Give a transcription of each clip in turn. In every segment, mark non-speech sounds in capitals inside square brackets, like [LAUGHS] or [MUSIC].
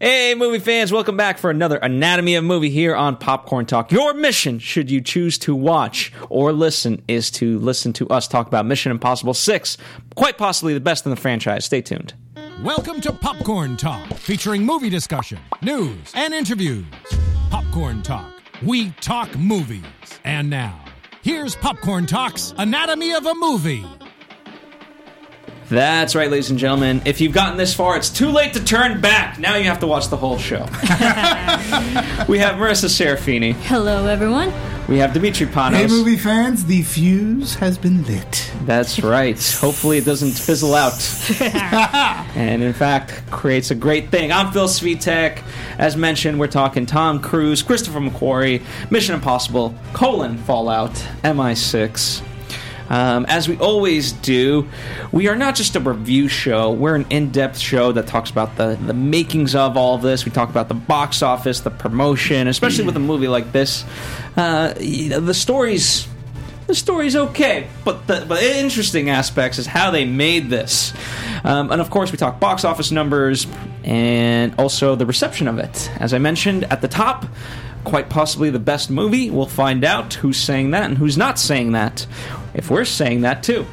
Hey, movie fans, welcome back for another Anatomy of Movie here on Popcorn Talk. Your mission, should you choose to watch or listen, is to listen to us talk about Mission Impossible 6, quite possibly the best in the franchise. Stay tuned. Welcome to Popcorn Talk, featuring movie discussion, news, and interviews. Popcorn Talk, we talk movies. And now, here's Popcorn Talk's Anatomy of a Movie. That's right, ladies and gentlemen. If you've gotten this far, it's too late to turn back. Now you have to watch the whole show. [LAUGHS] we have Marissa Serafini. Hello, everyone. We have Dimitri Panos. Hey, movie fans, the fuse has been lit. That's right. Hopefully, it doesn't fizzle out. [LAUGHS] and in fact, creates a great thing. I'm Phil Svitek. As mentioned, we're talking Tom Cruise, Christopher McQuarrie, Mission Impossible, colon Fallout, MI6. Um, as we always do, we are not just a review show. We're an in-depth show that talks about the, the makings of all of this. We talk about the box office, the promotion, especially with a movie like this. Uh, the stories the story's okay, but the but interesting aspects is how they made this, um, and of course we talk box office numbers and also the reception of it. As I mentioned at the top, quite possibly the best movie. We'll find out who's saying that and who's not saying that, if we're saying that too.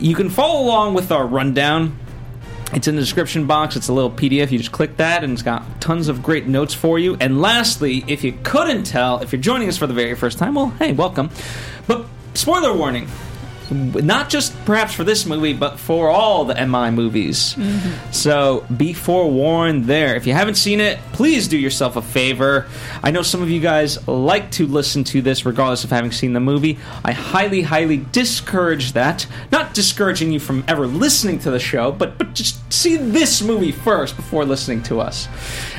You can follow along with our rundown. It's in the description box. It's a little PDF. You just click that, and it's got tons of great notes for you. And lastly, if you couldn't tell, if you're joining us for the very first time, well, hey, welcome. But spoiler warning not just perhaps for this movie, but for all the MI movies. Mm-hmm. So be forewarned there. If you haven't seen it, please do yourself a favor. I know some of you guys like to listen to this regardless of having seen the movie. I highly, highly discourage that. Not discouraging you from ever listening to the show, but but just see this movie first before listening to us.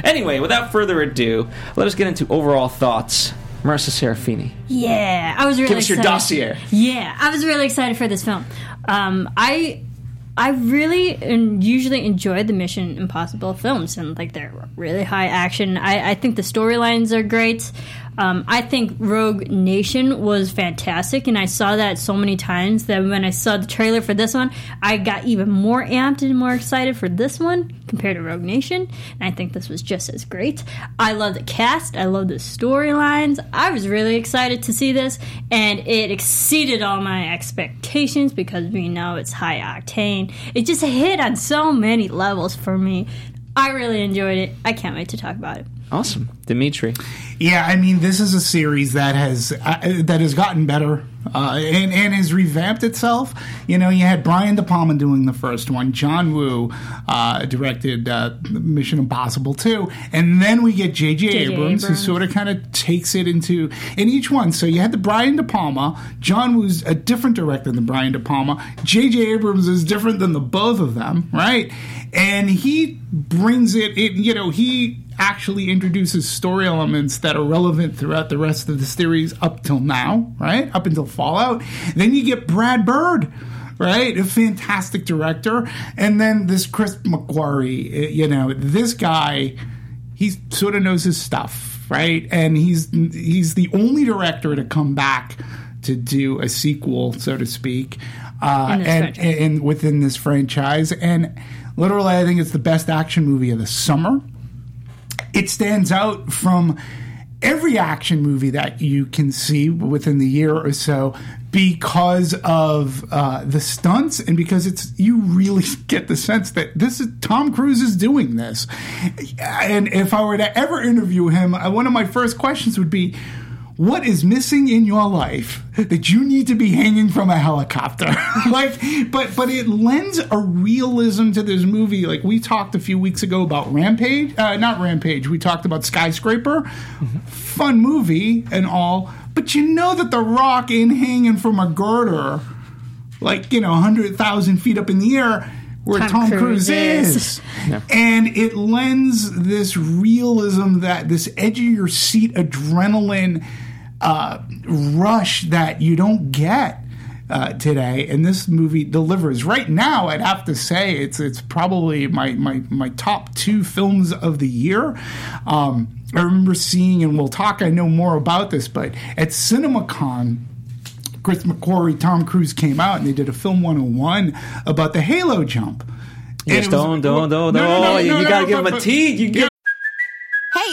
Anyway, without further ado, let us get into overall thoughts. Marissa Serafini. Yeah, I was really Give us excited. your dossier. Yeah, I was really excited for this film. Um, I I really and usually enjoy the Mission Impossible films, and like they're really high action. I, I think the storylines are great. Um, I think Rogue Nation was fantastic, and I saw that so many times that when I saw the trailer for this one, I got even more amped and more excited for this one compared to Rogue Nation. And I think this was just as great. I love the cast, I love the storylines. I was really excited to see this, and it exceeded all my expectations because we know it's high octane. It just hit on so many levels for me. I really enjoyed it. I can't wait to talk about it. Awesome, Dimitri. Yeah, I mean, this is a series that has uh, that has gotten better uh, and and has revamped itself. You know, you had Brian De Palma doing the first one, John Woo uh, directed uh, Mission Impossible two, and then we get J.J. Abrams, Abrams. who sort of kind of takes it into in each one. So you had the Brian De Palma, John Woo's a different director than Brian De Palma, J.J. Abrams is different than the both of them, right? And he brings it, it you know, he actually introduces story elements that are relevant throughout the rest of the series up till now, right? Up until Fallout. Then you get Brad Bird. Right, a fantastic director, and then this Chris McQuarrie. eh, You know, this guy, he sort of knows his stuff, right? And he's he's the only director to come back to do a sequel, so to speak, uh, In and, franchise. and within this franchise. And literally, I think it's the best action movie of the summer it stands out from every action movie that you can see within the year or so because of uh, the stunts and because it's you really [LAUGHS] get the sense that this is Tom Cruise is doing this. And if I were to ever interview him, one of my first questions would be. What is missing in your life that you need to be hanging from a helicopter? [LAUGHS] like, but but it lends a realism to this movie. Like we talked a few weeks ago about Rampage, uh, not Rampage. We talked about Skyscraper, fun movie and all. But you know that The Rock ain't hanging from a girder, like you know, hundred thousand feet up in the air. where Tom, Tom Cruise, Cruise is. is. [LAUGHS] And it lends this realism that this edge of your seat adrenaline uh, rush that you don't get. Uh, today, and this movie delivers. Right now, I'd have to say it's it's probably my my, my top two films of the year. Um, I remember seeing, and we'll talk. I know more about this, but at CinemaCon, Chris McQuarrie, Tom Cruise came out and they did a film 101 about the Halo jump. Yes, don't, don't, don't, No, no, no, no, you no, gotta no, give him a T. You Hey,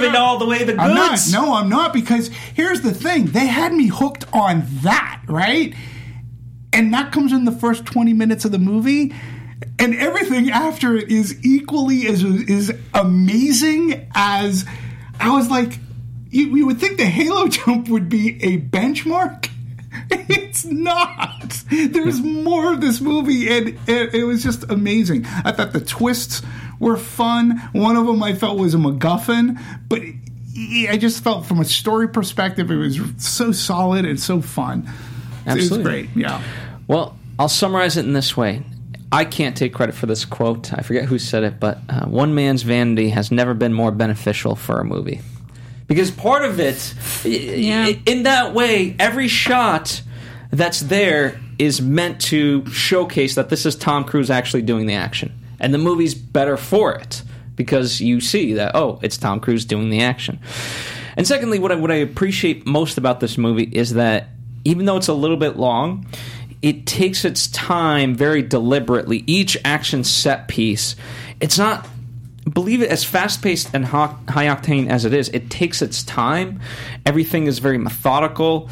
Giving all the way the goods. I'm not. No, I'm not because here's the thing. They had me hooked on that, right? And that comes in the first 20 minutes of the movie. And everything after it is equally as is amazing as I was like, you, you would think the Halo [LAUGHS] jump would be a benchmark. [LAUGHS] It's not. There's more of this movie, and it, it was just amazing. I thought the twists were fun. One of them I felt was a MacGuffin, but I just felt from a story perspective, it was so solid and so fun. It was Absolutely. great. Yeah. Well, I'll summarize it in this way. I can't take credit for this quote. I forget who said it, but uh, one man's vanity has never been more beneficial for a movie. Because part of it, Yeah. in that way, every shot that's there is meant to showcase that this is Tom Cruise actually doing the action. And the movie's better for it because you see that, oh, it's Tom Cruise doing the action. And secondly, what I, what I appreciate most about this movie is that even though it's a little bit long, it takes its time very deliberately. Each action set piece, it's not believe it as fast paced and high octane as it is, it takes its time. Everything is very methodical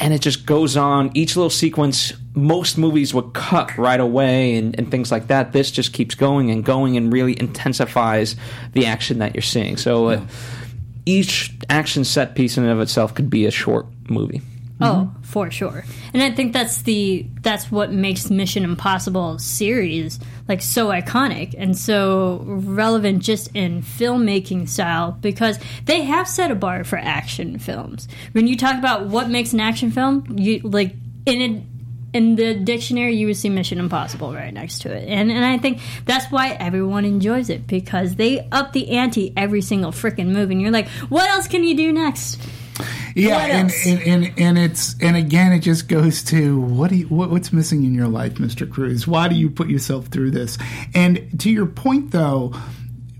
and it just goes on. Each little sequence, most movies would cut right away and, and things like that. This just keeps going and going and really intensifies the action that you're seeing. So uh, each action set piece in and of itself could be a short movie. Mm-hmm. Oh, for sure. And I think that's the that's what makes Mission Impossible series like so iconic and so relevant just in filmmaking style because they have set a bar for action films. When you talk about what makes an action film, you like in it in the dictionary you would see Mission Impossible right next to it. And and I think that's why everyone enjoys it because they up the ante every single freaking movie and you're like, what else can you do next? Yeah, and, and, and and it's and again, it just goes to what do you, what, what's missing in your life, Mister Cruise? Why do you put yourself through this? And to your point, though,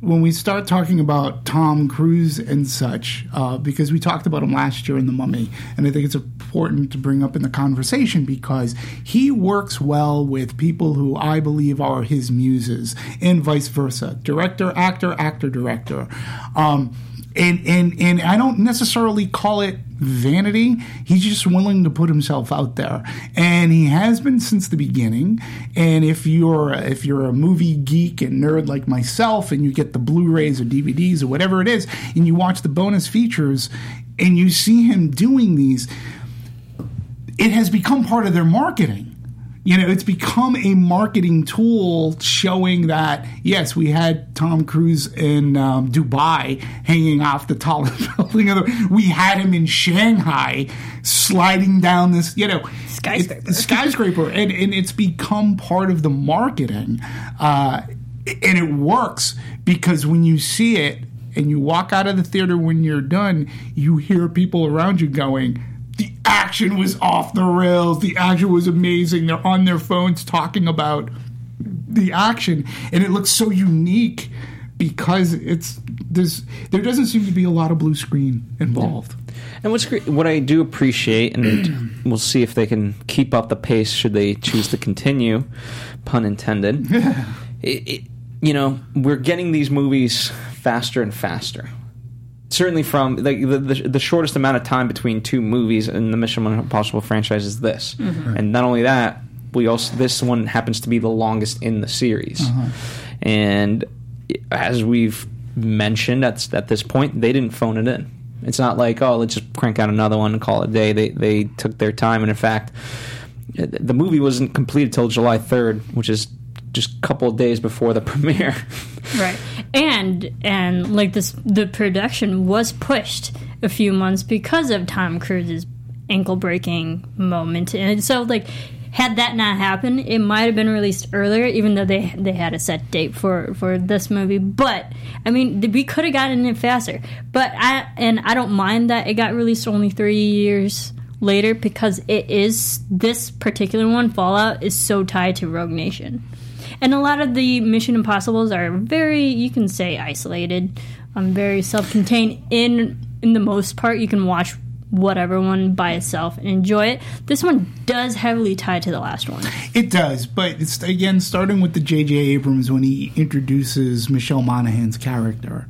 when we start talking about Tom Cruise and such, uh, because we talked about him last year in The Mummy, and I think it's important to bring up in the conversation because he works well with people who I believe are his muses, and vice versa, director, actor, actor, director. Um, and and and I don't necessarily call it vanity. He's just willing to put himself out there, and he has been since the beginning. And if you're if you're a movie geek and nerd like myself, and you get the Blu-rays or DVDs or whatever it is, and you watch the bonus features, and you see him doing these, it has become part of their marketing. You know, it's become a marketing tool showing that, yes, we had Tom Cruise in um, Dubai hanging off the tallest [LAUGHS] building. Of the, we had him in Shanghai sliding down this, you know, Skyscraper. it- skyscraper. And, and it's become part of the marketing. Uh, and it works because when you see it and you walk out of the theater when you're done, you hear people around you going, action was off the rails. The action was amazing. They're on their phones talking about the action, and it looks so unique because it's there's there doesn't seem to be a lot of blue screen involved. And what's great, what I do appreciate, and [CLEARS THROAT] we'll see if they can keep up the pace should they choose to continue, pun intended. [LAUGHS] it, it, you know, we're getting these movies faster and faster. Certainly, from like the, the the shortest amount of time between two movies in the Mission Impossible franchise is this, mm-hmm. and not only that, we also this one happens to be the longest in the series, mm-hmm. and as we've mentioned at at this point, they didn't phone it in. It's not like oh, let's just crank out another one and call it a day. They they took their time, and in fact, the movie wasn't completed till July third, which is just a couple of days before the [LAUGHS] premiere. Right. And and like this the production was pushed a few months because of Tom Cruise's ankle breaking moment. And so like had that not happened, it might have been released earlier, even though they they had a set date for for this movie. But I mean, we could have gotten it faster. But I and I don't mind that it got released only three years later because it is this particular one, Fallout, is so tied to Rogue Nation. And a lot of the Mission Impossibles are very, you can say, isolated, um, very self-contained. In in the most part, you can watch whatever one by itself and enjoy it. This one does heavily tie to the last one. It does, but it's again starting with the J.J. Abrams when he introduces Michelle Monaghan's character,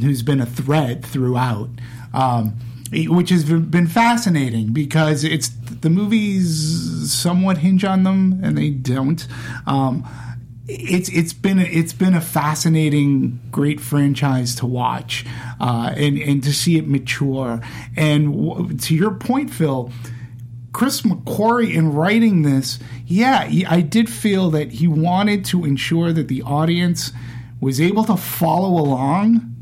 who's been a thread throughout, um, which has been fascinating because it's the movies somewhat hinge on them and they don't. Um, it's it's been it's been a fascinating, great franchise to watch, uh, and and to see it mature. And w- to your point, Phil, Chris McQuarrie in writing this, yeah, he, I did feel that he wanted to ensure that the audience was able to follow along.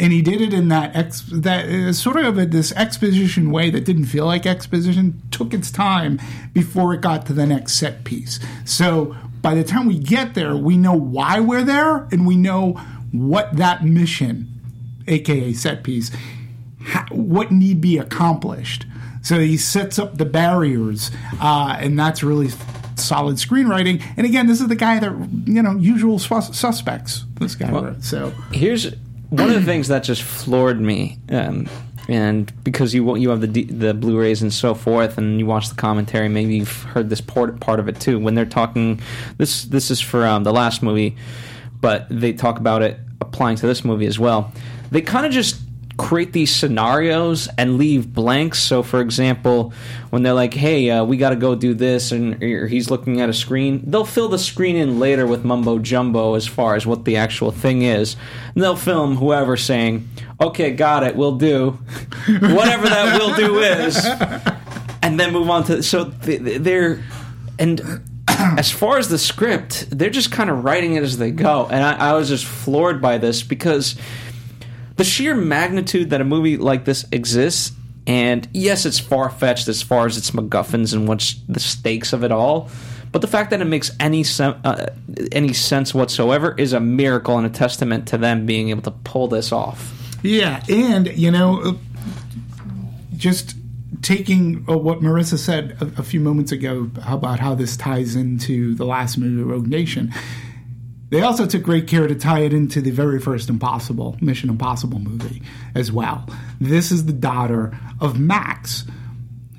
And he did it in that ex, that uh, sort of a, this exposition way that didn't feel like exposition. Took its time before it got to the next set piece. So by the time we get there, we know why we're there and we know what that mission, aka set piece, ha- what need be accomplished. So he sets up the barriers, uh, and that's really solid screenwriting. And again, this is the guy that you know, usual sus- suspects. This guy wrote. So Here's one of the things that just floored me, um, and because you you have the the Blu-rays and so forth, and you watch the commentary, maybe you've heard this part part of it too. When they're talking, this this is for um, the last movie, but they talk about it applying to this movie as well. They kind of just create these scenarios and leave blanks. So, for example, when they're like, "Hey, uh, we got to go do this," and he's looking at a screen, they'll fill the screen in later with mumbo jumbo as far as what the actual thing is. And they'll film whoever saying, "Okay, got it, we'll do," [LAUGHS] whatever that "will do" is, and then move on to. So th- th- they're and. [CLEARS THROAT] As far as the script, they're just kind of writing it as they go, and I, I was just floored by this because the sheer magnitude that a movie like this exists, and yes, it's far fetched as far as its MacGuffins and what's the stakes of it all. But the fact that it makes any sen- uh, any sense whatsoever is a miracle and a testament to them being able to pull this off. Yeah, and you know, uh, just taking uh, what Marissa said a, a few moments ago about how this ties into the last movie, Rogue Nation. They also took great care to tie it into the very first Impossible, Mission Impossible movie as well. This is the daughter of Max,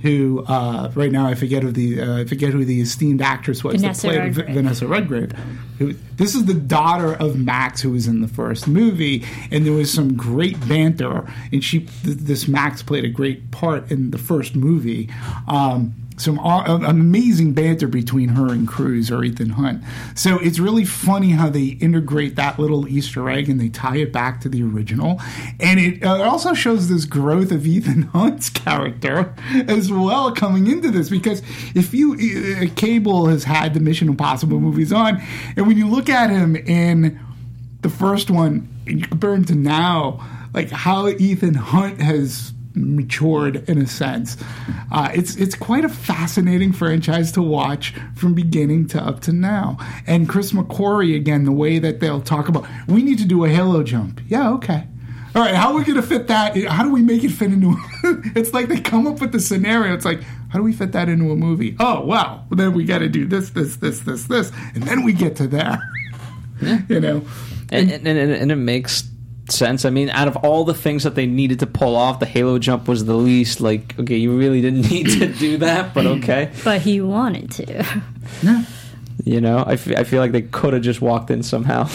who uh, right now I forget who the uh, I forget who the esteemed actress was Vanessa that played Redgrave. Vanessa Redgrave. Who, this is the daughter of Max, who was in the first movie, and there was some great banter. And she, th- this Max, played a great part in the first movie. Um, some uh, amazing banter between her and Cruise or Ethan Hunt. So it's really funny how they integrate that little Easter egg and they tie it back to the original. And it uh, also shows this growth of Ethan Hunt's [LAUGHS] character as well coming into this because if you uh, Cable has had the Mission Impossible movies on, and when you look at him in the first one and you compare him to now, like how Ethan Hunt has matured in a sense. Uh, it's it's quite a fascinating franchise to watch from beginning to up to now. And Chris McQuarrie again, the way that they'll talk about, we need to do a Halo jump. Yeah, okay. All right, how are we going to fit that? How do we make it fit into? [LAUGHS] it's like they come up with the scenario. It's like, how do we fit that into a movie? Oh, well, then we got to do this, this, this, this, this, and then we get to there. [LAUGHS] you know, and, and, and, and it makes sense. I mean, out of all the things that they needed to pull off, the Halo jump was the least. Like, okay, you really didn't [LAUGHS] need to do that, but [LAUGHS] okay. But he wanted to. [LAUGHS] yeah. You know, I I feel like they could have just walked in somehow.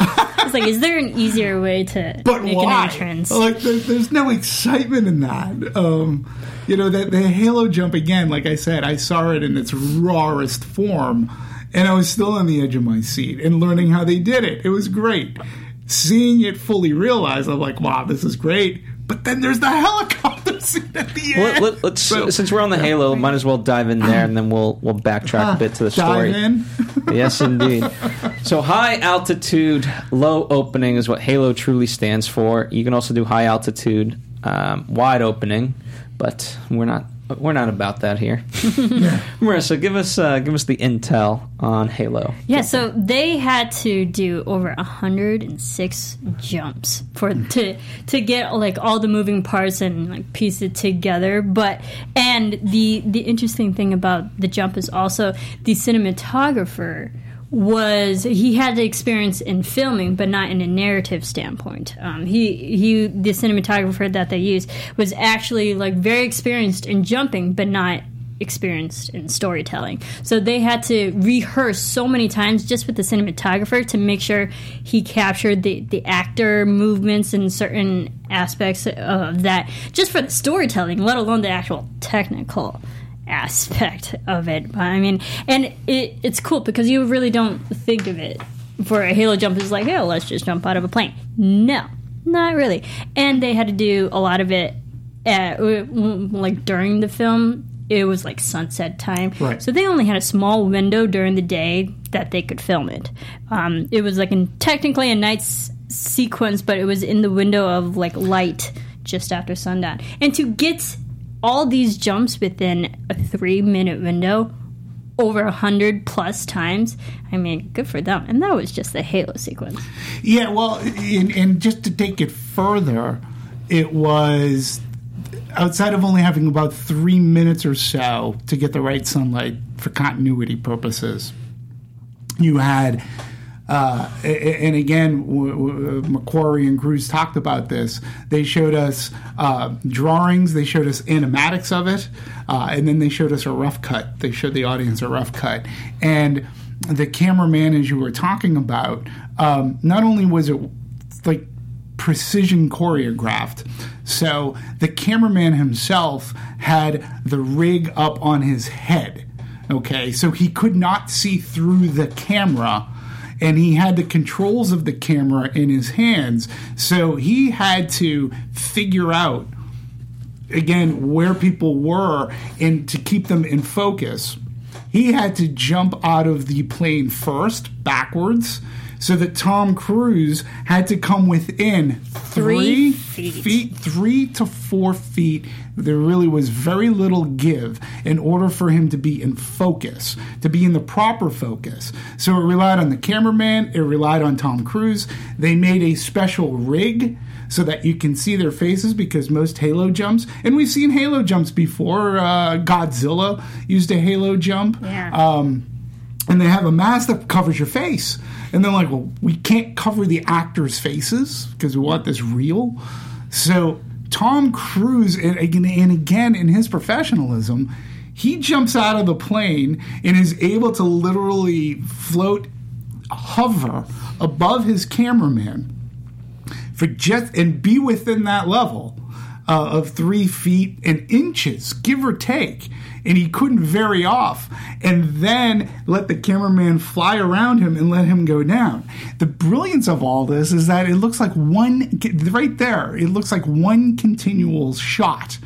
It's like, is there an easier way to But make why? an entrance? Like, there, there's no excitement in that. Um, you know, that the Halo jump again. Like I said, I saw it in its rawest form, and I was still on the edge of my seat and learning how they did it. It was great. Seeing it fully realized, I'm like, wow, this is great. But then there's the [LAUGHS] helicopter scene at the end. let, us So- since we're on the Halo, might as well dive in there, and then we'll we'll backtrack a bit to the story. In. [LAUGHS] yes, indeed. So high altitude, low opening is what Halo truly stands for. You can also do high altitude, um, wide opening, but we're not we're not about that here. [LAUGHS] [LAUGHS] Marissa, give us uh, give us the intel on Halo. Yeah, so they had to do over 106 jumps for to to get like all the moving parts and like piece it together. But and the the interesting thing about the jump is also the cinematographer was he had the experience in filming, but not in a narrative standpoint. Um, he he the cinematographer that they used was actually like very experienced in jumping, but not experienced in storytelling. So they had to rehearse so many times just with the cinematographer to make sure he captured the, the actor movements and certain aspects of that just for the storytelling, let alone the actual technical aspect of it. But I mean, and it, it's cool because you really don't think of it for a Halo jump is like, oh, let's just jump out of a plane. No, not really. And they had to do a lot of it at, like during the film. It was like sunset time, Right. so they only had a small window during the day that they could film it. Um, it was like in, technically a night s- sequence, but it was in the window of like light just after sundown. And to get all these jumps within a three minute window over a hundred plus times, I mean, good for them. And that was just the Halo sequence. Yeah, well, and, and just to take it further, it was outside of only having about three minutes or so to get the right sunlight for continuity purposes. You had, uh, and again, McQuarrie and Cruise talked about this. They showed us uh, drawings, they showed us animatics of it, uh, and then they showed us a rough cut. They showed the audience a rough cut. And the cameraman, as you were talking about, um, not only was it like precision choreographed. So the cameraman himself had the rig up on his head. Okay, so he could not see through the camera. And he had the controls of the camera in his hands. So he had to figure out, again, where people were and to keep them in focus he had to jump out of the plane first, backwards, so that Tom Cruise had to come within three, Three feet. three to four feet. There really was very little give in order for him to be in focus, to be in the proper focus. So it relied on the cameraman, it relied on Tom Cruise. They made a special rig so that you can see their faces because most Halo jumps, and we've seen Halo jumps before. Uh, Godzilla used a Halo jump. Yeah. Um, and they have a mask that covers your face. And they're like, well, we can't cover the actors' faces because we want this real. So Tom Cruise, and again, in his professionalism, he jumps out of the plane and is able to literally float, hover above his cameraman for just and be within that level uh, of three feet and inches, give or take. And he couldn't vary off, and then let the cameraman fly around him and let him go down. The brilliance of all this is that it looks like one right there. It looks like one continual shot,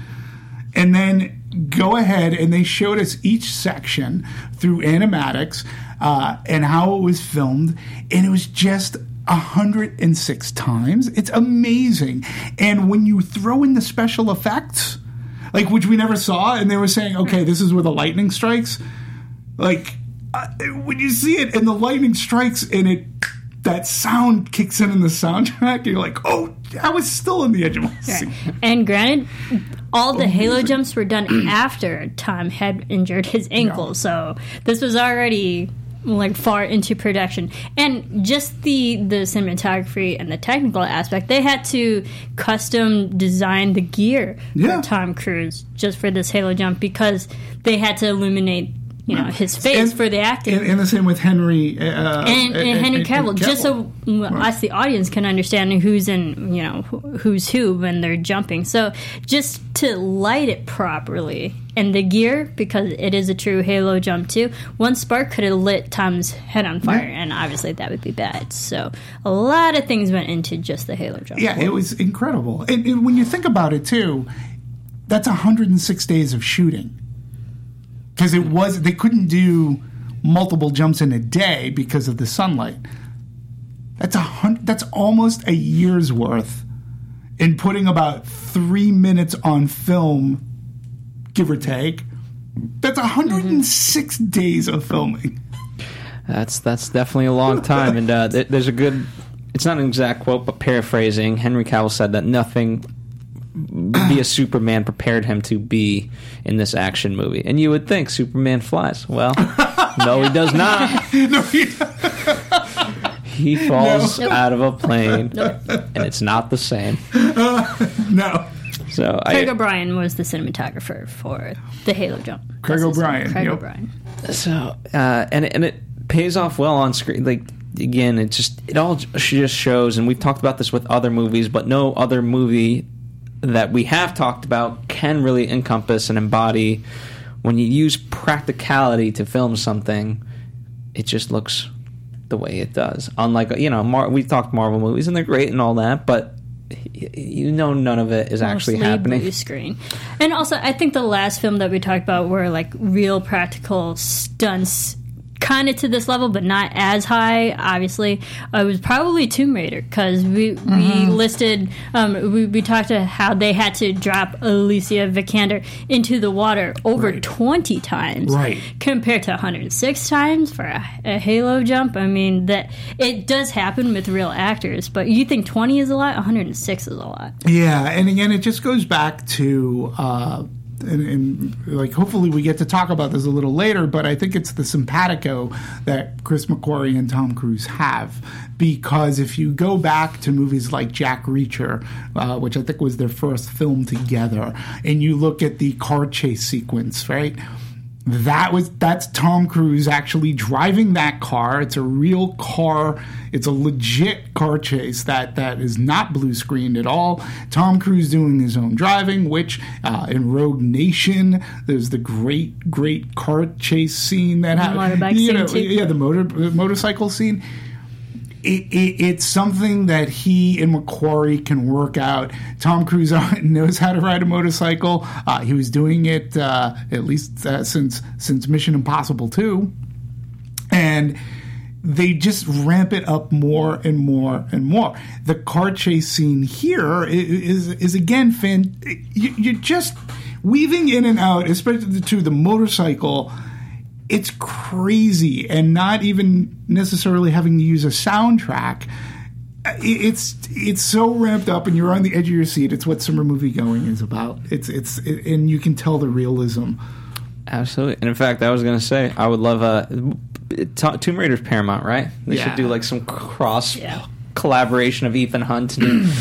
and then go ahead and they showed us each section through animatics uh, and how it was filmed, and it was just 106 times. It's amazing. And when you throw in the special effects, like which we never saw, and they were saying, okay, this is where the lightning strikes, like uh, when you see it and the lightning strikes and it that sound kicks in in the soundtrack, you're like, oh, I was still on the edge of my seat. And granted, all the Halo jumps were done [CLEARS THROAT] after Tom had injured his ankle, so this was already like far into production. And just the the cinematography and the technical aspect, they had to custom design the gear Yeah. for Tom Cruise just for this Halo jump because they had to illuminate you know his face And- for the acting. And, and the same with Henry uh, and, and Henry Cavill, just so mm, us, the audience, can understand who's in, you know, who's who when they're jumping. So just to light it properly and the gear, because it is a true Halo jump too. One spark could have lit Tom's head on fire, and obviously that would be bad. So a lot of things went into just the Halo jump. Yeah, it was incredible. And, and when you think about it, too, that's 106 days of shooting. Because it was, they couldn't do multiple jumps in a day because of the sunlight. That's a hundred, that's almost a year's worth in putting about three minutes on film, give or take. That's 106 days of filming. That's that's definitely a long time, and uh, there's a good. It's not an exact quote, but paraphrasing, Henry Cavill said that nothing via Superman prepared him to be in this action movie. And you would think Superman flies. Well, [LAUGHS] no, he does not. [LAUGHS] No, he- He falls out of a plane, [LAUGHS] and it's not the same. no. So Craig I, O'Brien was the cinematographer for the Halo jump. Craig That's O'Brien, Craig yep. O'Brien. So uh, and and it pays off well on screen. Like again, it just it all j- just shows, and we've talked about this with other movies, but no other movie that we have talked about can really encompass and embody when you use practicality to film something. It just looks the way it does. Unlike you know, Mar- we talked Marvel movies, and they're great and all that, but you know, none of it is actually happening. blue screen. And also, I think the last film that we talked about were like real practical stunts, kind of to this level, but not as high. Obviously, uh, it was probably Tomb Raider because we we Mm-hmm. listed um, we we talked to how they had to drop Alicia Vikander into the water over Right. twenty times, Right. Compared to 106 times for a, a Halo jump. I mean that it does happen with real actors, but you think 20 is a lot, 106 is a lot. Yeah, and again, it just goes back to, uh, and, and like, hopefully we get to talk about this a little later, but I think it's the simpatico that Chris McQuarrie and Tom Cruise have. Because if you go back to movies like Jack Reacher, uh, which I think was their first film together, and you look at the car chase sequence, right? That was that's Tom Cruise actually driving that car. It's a real car. It's a legit car chase that that is not blue screened at all. Tom Cruise doing his own driving, which uh, in Rogue Nation there's the great great car chase scene that happened. you scene know, yeah, the motor motorcycle scene it, it, it's something that he and McQuarrie can work out. Tom Cruise [LAUGHS] knows how to ride a motorcycle. Uh, he was doing it uh, at least uh, since since Mission Impossible two, and they just ramp it up more and more and more. The car chase scene here is is is again fan. You, you're just weaving in and out, especially to the motorcycle it's crazy and not even necessarily having to use a soundtrack it's it's so ramped up and you're on the edge of your seat it's what summer movie going is about it's it's it, and you can tell the realism Absolutely. And in fact, I was going to say, I would love uh, a. T- Tomb Raider's Paramount, right? They Yeah. should do like some cross Yeah. collaboration of Ethan Hunt. And,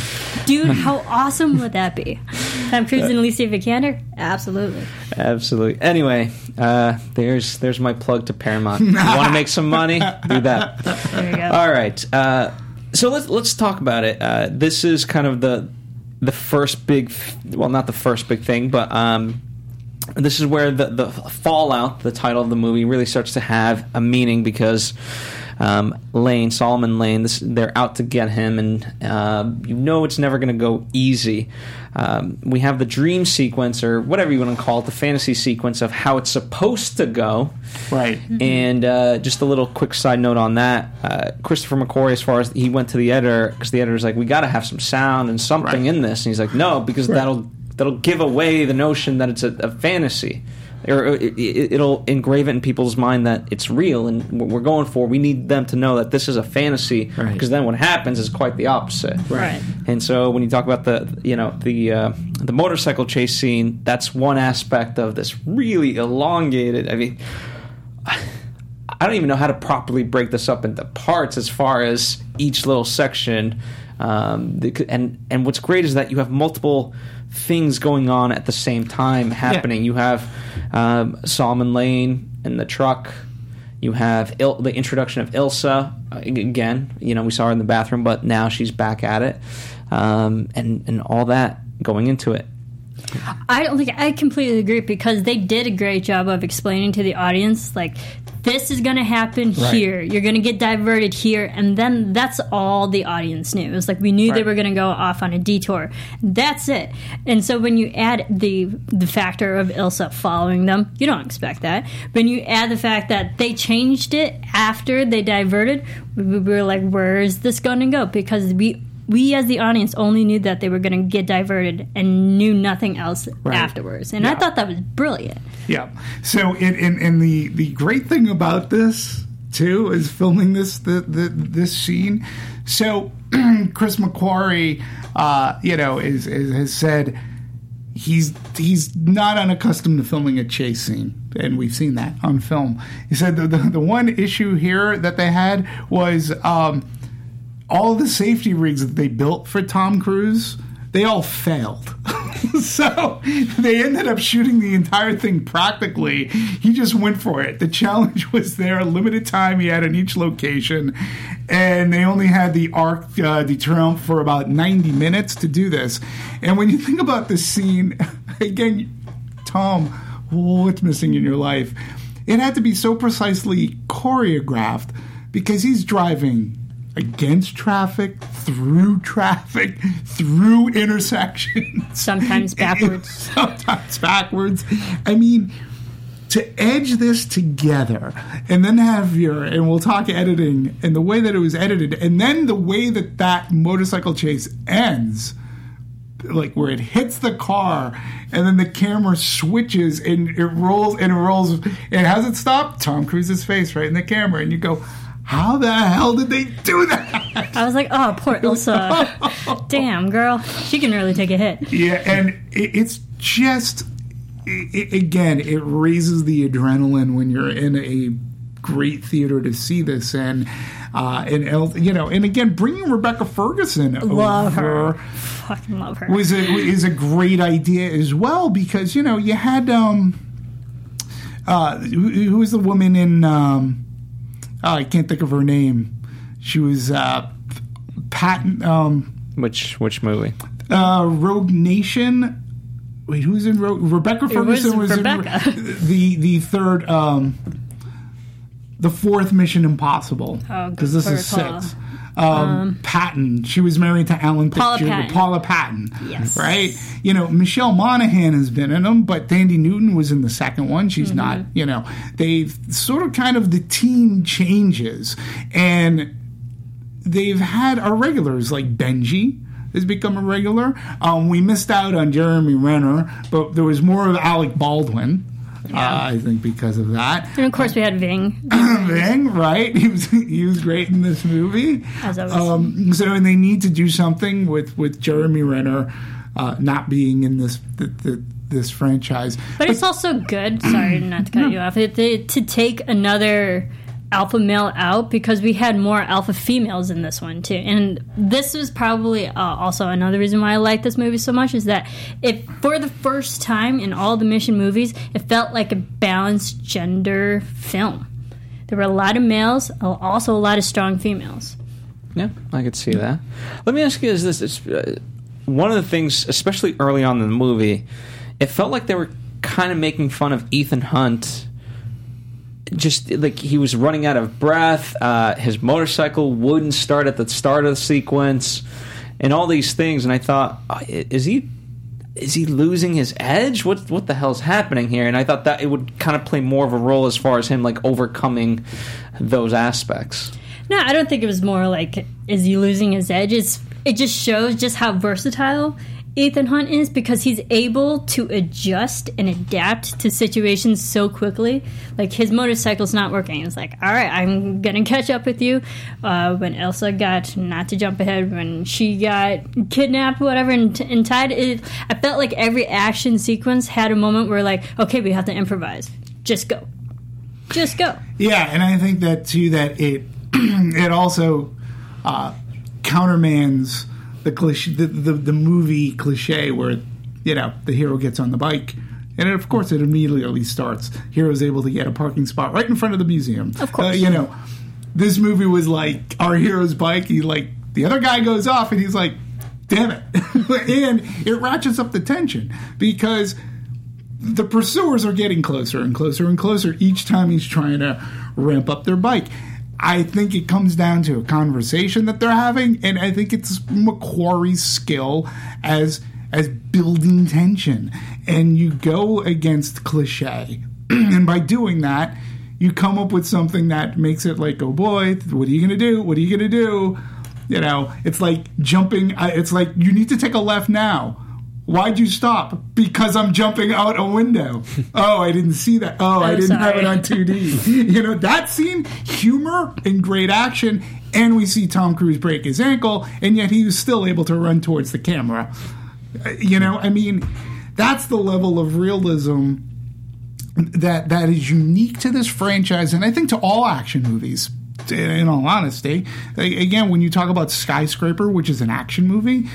Dude, how awesome would that be? Tom Cruise and Alicia Vikander? Absolutely. absolutely. Anyway, uh, there's there's my plug to Paramount. you [LAUGHS] want to make some money? Do that. There you go. All right. Uh, so let's let's talk about it. Uh, this is kind of the the first big, well, not the first big thing, but um, this is where the the fallout, the title of the movie, really starts to have a meaning because. Um, Lane, Solomon Lane, this, they're out to get him, and uh, you know it's never going to go easy. Um, we have the dream sequence, or whatever you want to call it, the fantasy sequence of how it's supposed to go. right And uh, just a little quick side note on that: uh, Christopher McQuarrie, as far as he went to the editor, because the editor's like, "We got to have some sound and something Right. in this," and he's like, "No, because that'll that'll give away the notion that it's a, a fantasy." Or it, it, it'll engrave it in people's mind that it's real, and what we're going for. We need them to know that this is a fantasy, Right. because then what happens is quite the opposite. Right. And so when you talk about the you know the uh, the motorcycle chase scene, that's one aspect of this really elongated. I mean, I don't even know how to properly break this up into parts as far as each little section. Um, and and what's great is that you have multiple things going on at the same time happening. You have um, Solomon Lane in the truck. You have Il- the introduction of Ilsa uh, again. You know, we saw her in the bathroom, but now she's back at it, um, and and all that going into it. I don't think I completely agree because they did a great job of explaining to the audience like this is going to happen Right. here. You're going to get diverted here, and then that's all the audience knew. It was like we knew they were going to go off on a detour. That's it. And so when you add the the factor of Ilsa following them, you don't expect that. When you add the fact that they changed it after they diverted, we, we were like, where is this going to go? Because we. We, as the audience, only knew that they were going to get diverted and knew nothing else afterwards. And I thought that was brilliant. Yeah. So, in, in, in the the great thing about this too is filming this the, the this scene. So, [CLEARS THROAT] Chris McQuarrie, uh, you know, is, is has said he's he's not unaccustomed to filming a chase scene, and we've seen that on film. He said the the, the one issue here that they had was. Um, all the safety rigs that they built for Tom Cruise, they all failed. [LAUGHS] so they ended up shooting the entire thing practically. He just went for it. The challenge [LAUGHS] was there, limited time he had in each location, and they only had the Arc uh, de for about 90 minutes to do this. And when you think about this scene, [LAUGHS] again, Tom, what's missing in your life? It had to be so precisely choreographed because he's driving against traffic, through traffic, through intersections. Sometimes [LAUGHS] backwards. Sometimes backwards. I mean, to edge this together and then have your, and we'll talk editing and the way that it was edited, and then the way that that motorcycle chase ends like where it hits the car and then the camera switches and it rolls and it rolls it stopped tom cruise's face right in the camera and you go how the hell did they do that I was like, oh, poor Ilsa. [LAUGHS] Damn, girl. She can really take a hit. yeah and it, it's just i i again it raises the adrenaline when you're in a great theater to see this and uh and El- you know and again bringing rebecca ferguson Love over her. Fucking love her. was a is a great idea as well because you know you had um uh who, who was the woman in um oh, I can't think of her name she was uh Patton um Which which movie? uh Rogue Nation wait who's in Rogue Rebecca was Ferguson was, Rebecca. in [LAUGHS] the the third um the fourth Mission Impossible Oh, because this is recall. six. Um, Patton. She was married to Alan Paula Fitzgerald. Patton. Paula Patton. Yes. Right? You know, Michelle Monaghan has been in them, but Thandie Newton was in the second one. She's Mm-hmm. not, you know, they've sort of kind of the team changes. And they've had our regulars like Benji has become a regular. Um, we missed out on Jeremy Renner, but there was more of Alec Baldwin. Uh, I think because of that. And of course, we had Ving. [CLEARS THROAT] Ving, right? [LAUGHS] He was he was great in this movie. As always. Um, so, and they need to do something with with Jeremy Renner uh, not being in this the, the, this franchise. But it's also good. Sorry, not to cut [CLEARS THROAT] you off. It, it- to take another alpha male out because we had more alpha females in this one too. And this was probably uh, also another reason why I like this movie so much is that if for the first time in all the mission movies, it felt like a balanced gender film. There were a lot of males, also a lot of strong females. Yeah, I could see that. Let me ask you: Is this it's, uh, one of the things, especially early on in the movie? It felt like they were kind of making fun of Ethan Hunt. Just like he was running out of breath, uh, his motorcycle wouldn't start at the start of the sequence, and all these things. And I thought, uh, is he is he losing his edge? What what the hell's happening here? And I thought that it would kind of play more of a role as far as him like overcoming those aspects. No, I don't think it was more like is he losing his edge? It's, it just shows just how versatile Ethan Hunt is because he's able to adjust and adapt to situations so quickly. Like his motorcycle's not working. It's like, all right, I'm gonna catch up with you. Uh, when Ilsa got not to jump ahead, when she got kidnapped, whatever, and, and tied, it, I felt like every action sequence had a moment where like, okay, we have to improvise. Just go, just go. Yeah, and I think that too that it [CLEARS THROAT] it also uh, countermands the cliche, the, the the movie cliche where you know the hero gets on the bike And of course, it immediately starts. Hero's able to get a parking spot right in front of the museum. Of course. Uh, you know, this movie was like our hero's bike. He like the other guy goes off, and he's like, "Damn it!" [LAUGHS] and it ratchets up the tension because the pursuers are getting closer and closer and closer each time he's trying to ramp up their bike. I think it comes down to a conversation that they're having, and I think it's McQuarrie's skill as as building tension. And you go against cliche, [CLEARS THROAT] and by doing that, you come up with something that makes it like, oh boy, what are you gonna do? What are you gonna do? You know, it's like jumping. uh, It's like you need to take a left now. Why'd you stop? Because I'm jumping out a window. [LAUGHS] Oh, I didn't see that. Oh, I I'm didn't have it on 2D. [LAUGHS] you know, that scene, humor and great action, and we see Tom Cruise break his ankle, and yet he was still able to run towards the camera. You know, I mean, that's the level of realism that that is unique to this franchise, and I think to all action movies. In all honesty, again, when you talk about Skyscraper, which is an action movie,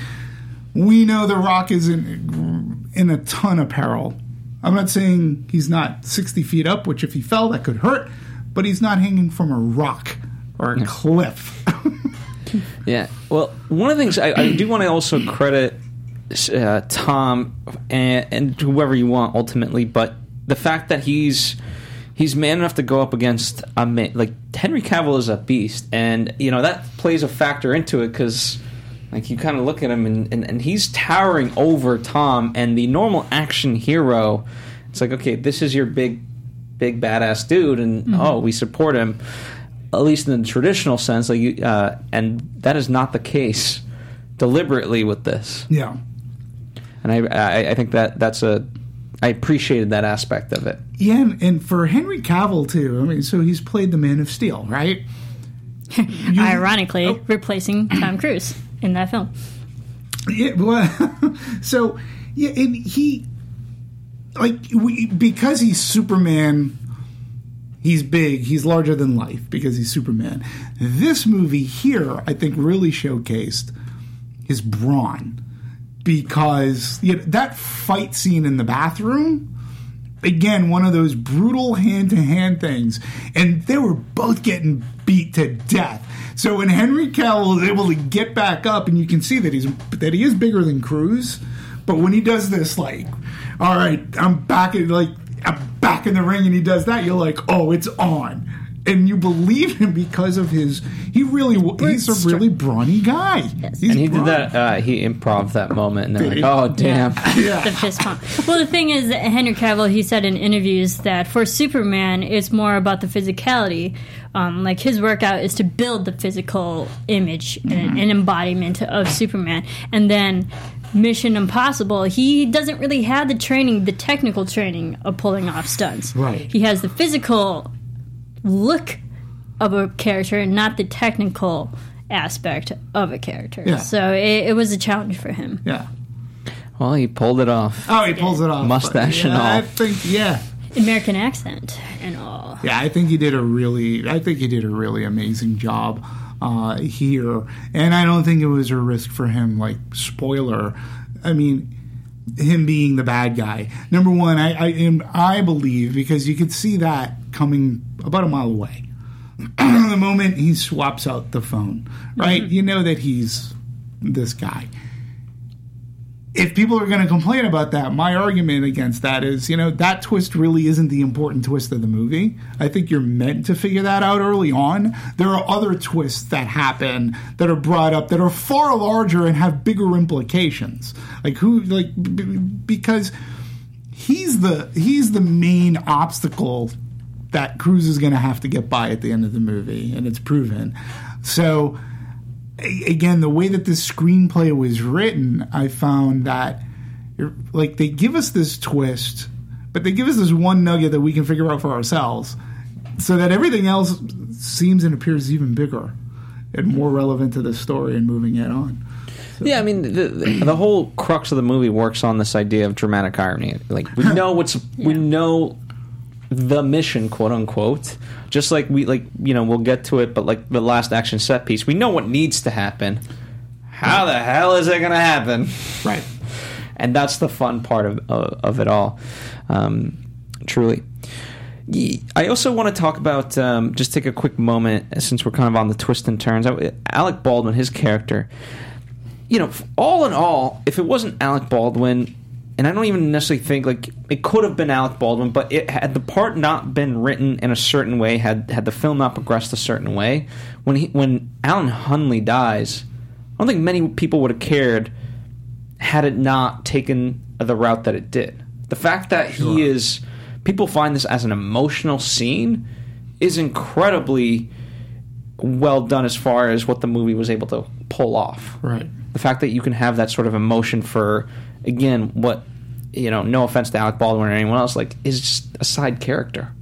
we know The Rock is in in a ton of peril. I'm not saying he's not 60 feet up, which if he fell, that could hurt, but he's not hanging from a rock or a cliff. [LAUGHS] Yeah. Well, one of the things I, I do want to also credit uh, Tom and, and whoever you want ultimately, but the fact that he's he's man enough to go up against a man like Henry Cavill is a beast, and you know that plays a factor into it because. Like you kind of look at him and, and, and he's towering over Tom and the normal action hero. It's like okay, this is your big, big badass dude, and oh, we support him at least in the traditional sense, like you, uh, and that is not the case deliberately with this. yeah. And I, I, I think that that's a, I appreciated that aspect of it. Yeah, and, and for Henry Cavill, too. I mean, so he's played the Man of Steel, right? [LAUGHS] Ironically, Oh. replacing Tom Cruise in that film. Yeah, well, [LAUGHS] so yeah, and he like we, because he's Superman. He's big. He's larger than life because he's Superman. This movie here, I think, really showcased his brawn because you know, that fight scene in the bathroom. Again, one of those brutal hand to hand things. And they were both getting beat to death. So when Henry Cavill is able to get back up, and you can see that he's that he is bigger than Cruise, but when he does this, like, all right, I'm back in like I'm back in the ring, and he does that, you're like, oh, it's on, and you believe him because of his. He really he's a really brawny guy. He's And he did that. Uh, he improv that moment, and they're Did like, he? "Oh, damn!" [LAUGHS] the fist pump. Well, the thing is, Henry Cavill, he said in interviews that for Superman, it's more about the physicality. Um, like his workout is to build the physical image and an embodiment of Superman, and then Mission Impossible, he doesn't really have the training, the technical training of pulling off stunts. Right. He has the physical look of a character, not the technical aspect of a character. Yeah. So it, it was a challenge for him. Yeah. Well, he pulled it off. Oh, he pulls it off. Mustache and all. I think yeah. American accent and all. Yeah, I think he did a really, I think he did a really amazing job uh, here, and I don't think it was a risk for him. Like spoiler, I mean, him being the bad guy. Number one, I I, I believe because you could see that coming about a mile away. [CLEARS THROAT] the moment he swaps out the phone, right? Mm-hmm. You know that he's this guy if people are going to complain about that, my argument against that is, you know, that twist really isn't the important twist of the movie. I think you're meant to figure that out early on. There are other twists that happen that are brought up that are far larger and have bigger implications. Like who, like b- because he's the he's the main obstacle that Cruise is going to have to get by at the end of the movie, and it's proven. So a- again, the way that this screenplay was written, I found that like they give us this twist, but they give us this one nugget that we can figure out for ourselves, so that everything else seems and appears even bigger and more relevant to the story and moving it on. Yeah, I mean, the, the, the whole crux of the movie works on this idea of dramatic irony. Like we [LAUGHS] know what's we know the mission, quote unquote. Just like we like, you know, we'll get to it, but like the last action set piece, we know what needs to happen. How the hell is it going to happen? Right. [LAUGHS] and that's the fun part of of, of it all. Um, truly. I also want to talk about um, just take a quick moment since we're kind of on the twist and turns. Alec Baldwin, his character, you know, all in all, if it wasn't Alec Baldwin, and I don't even necessarily think like it could have been Alec Baldwin, but it had the part not been written in a certain way, had had the film not progressed a certain way, when he when Alan Hunley dies, I don't think many people would have cared had it not taken the route that it did. The fact that he is people find this as an emotional scene is incredibly well done as far as what the movie was able to pull off. Right. The fact that you can have that sort of emotion for again what you know, no offense to Alec Baldwin or anyone else, like is just a side character.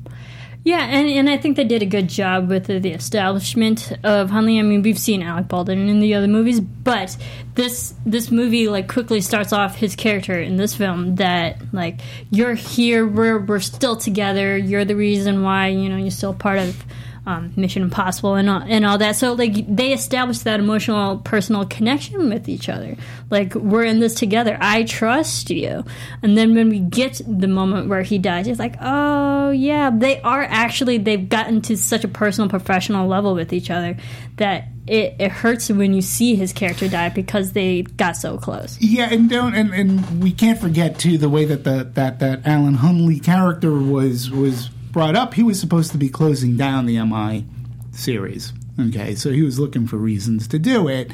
Yeah, and, and I think they did a good job with the, the establishment of Hunley. I mean, we've seen Alec Baldwin in the other movies, but this this movie like quickly starts off his character in this film that like you're here, we're we're still together. You're the reason why you know you're still part of um, Mission Impossible and all, and all that. So like they established that emotional, personal connection with each other. Like we're in this together. I trust you. And then when we get the moment where he dies, it's like, oh yeah, they are actually they've gotten to such a personal, professional level with each other that it, it hurts when you see his character die because they got so close. Yeah, and don't and, and we can't forget too the way that the that that Alan Hunley character was was brought up. He was supposed to be closing down the MI series. Okay, so he was looking for reasons to do it,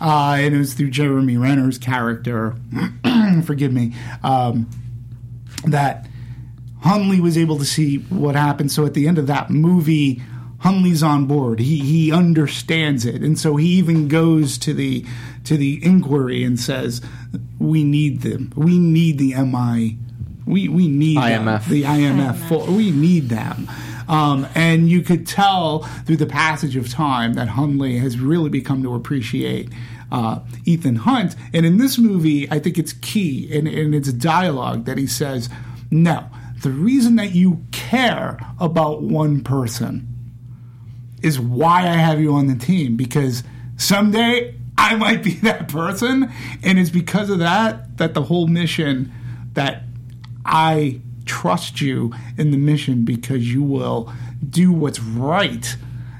uh, and it was through Jeremy Renner's character. [CLEARS THROAT] forgive me. Um, that Hunley was able to see what happened. So at the end of that movie, Hunley's on board. He he understands it, and so he even goes to the to the inquiry and says, "We need them. We need the MI. We we need them. The IMF. For, we need them." Um, and you could tell through the passage of time that Hunley has really become to appreciate uh, Ethan Hunt. And in this movie, I think it's key, in, and it's dialogue that he says, No, the reason that you care about one person is why I have you on the team because someday I might be [LAUGHS] that person. And it's because of that that the whole mission that I trust you in the mission because you will do what's right.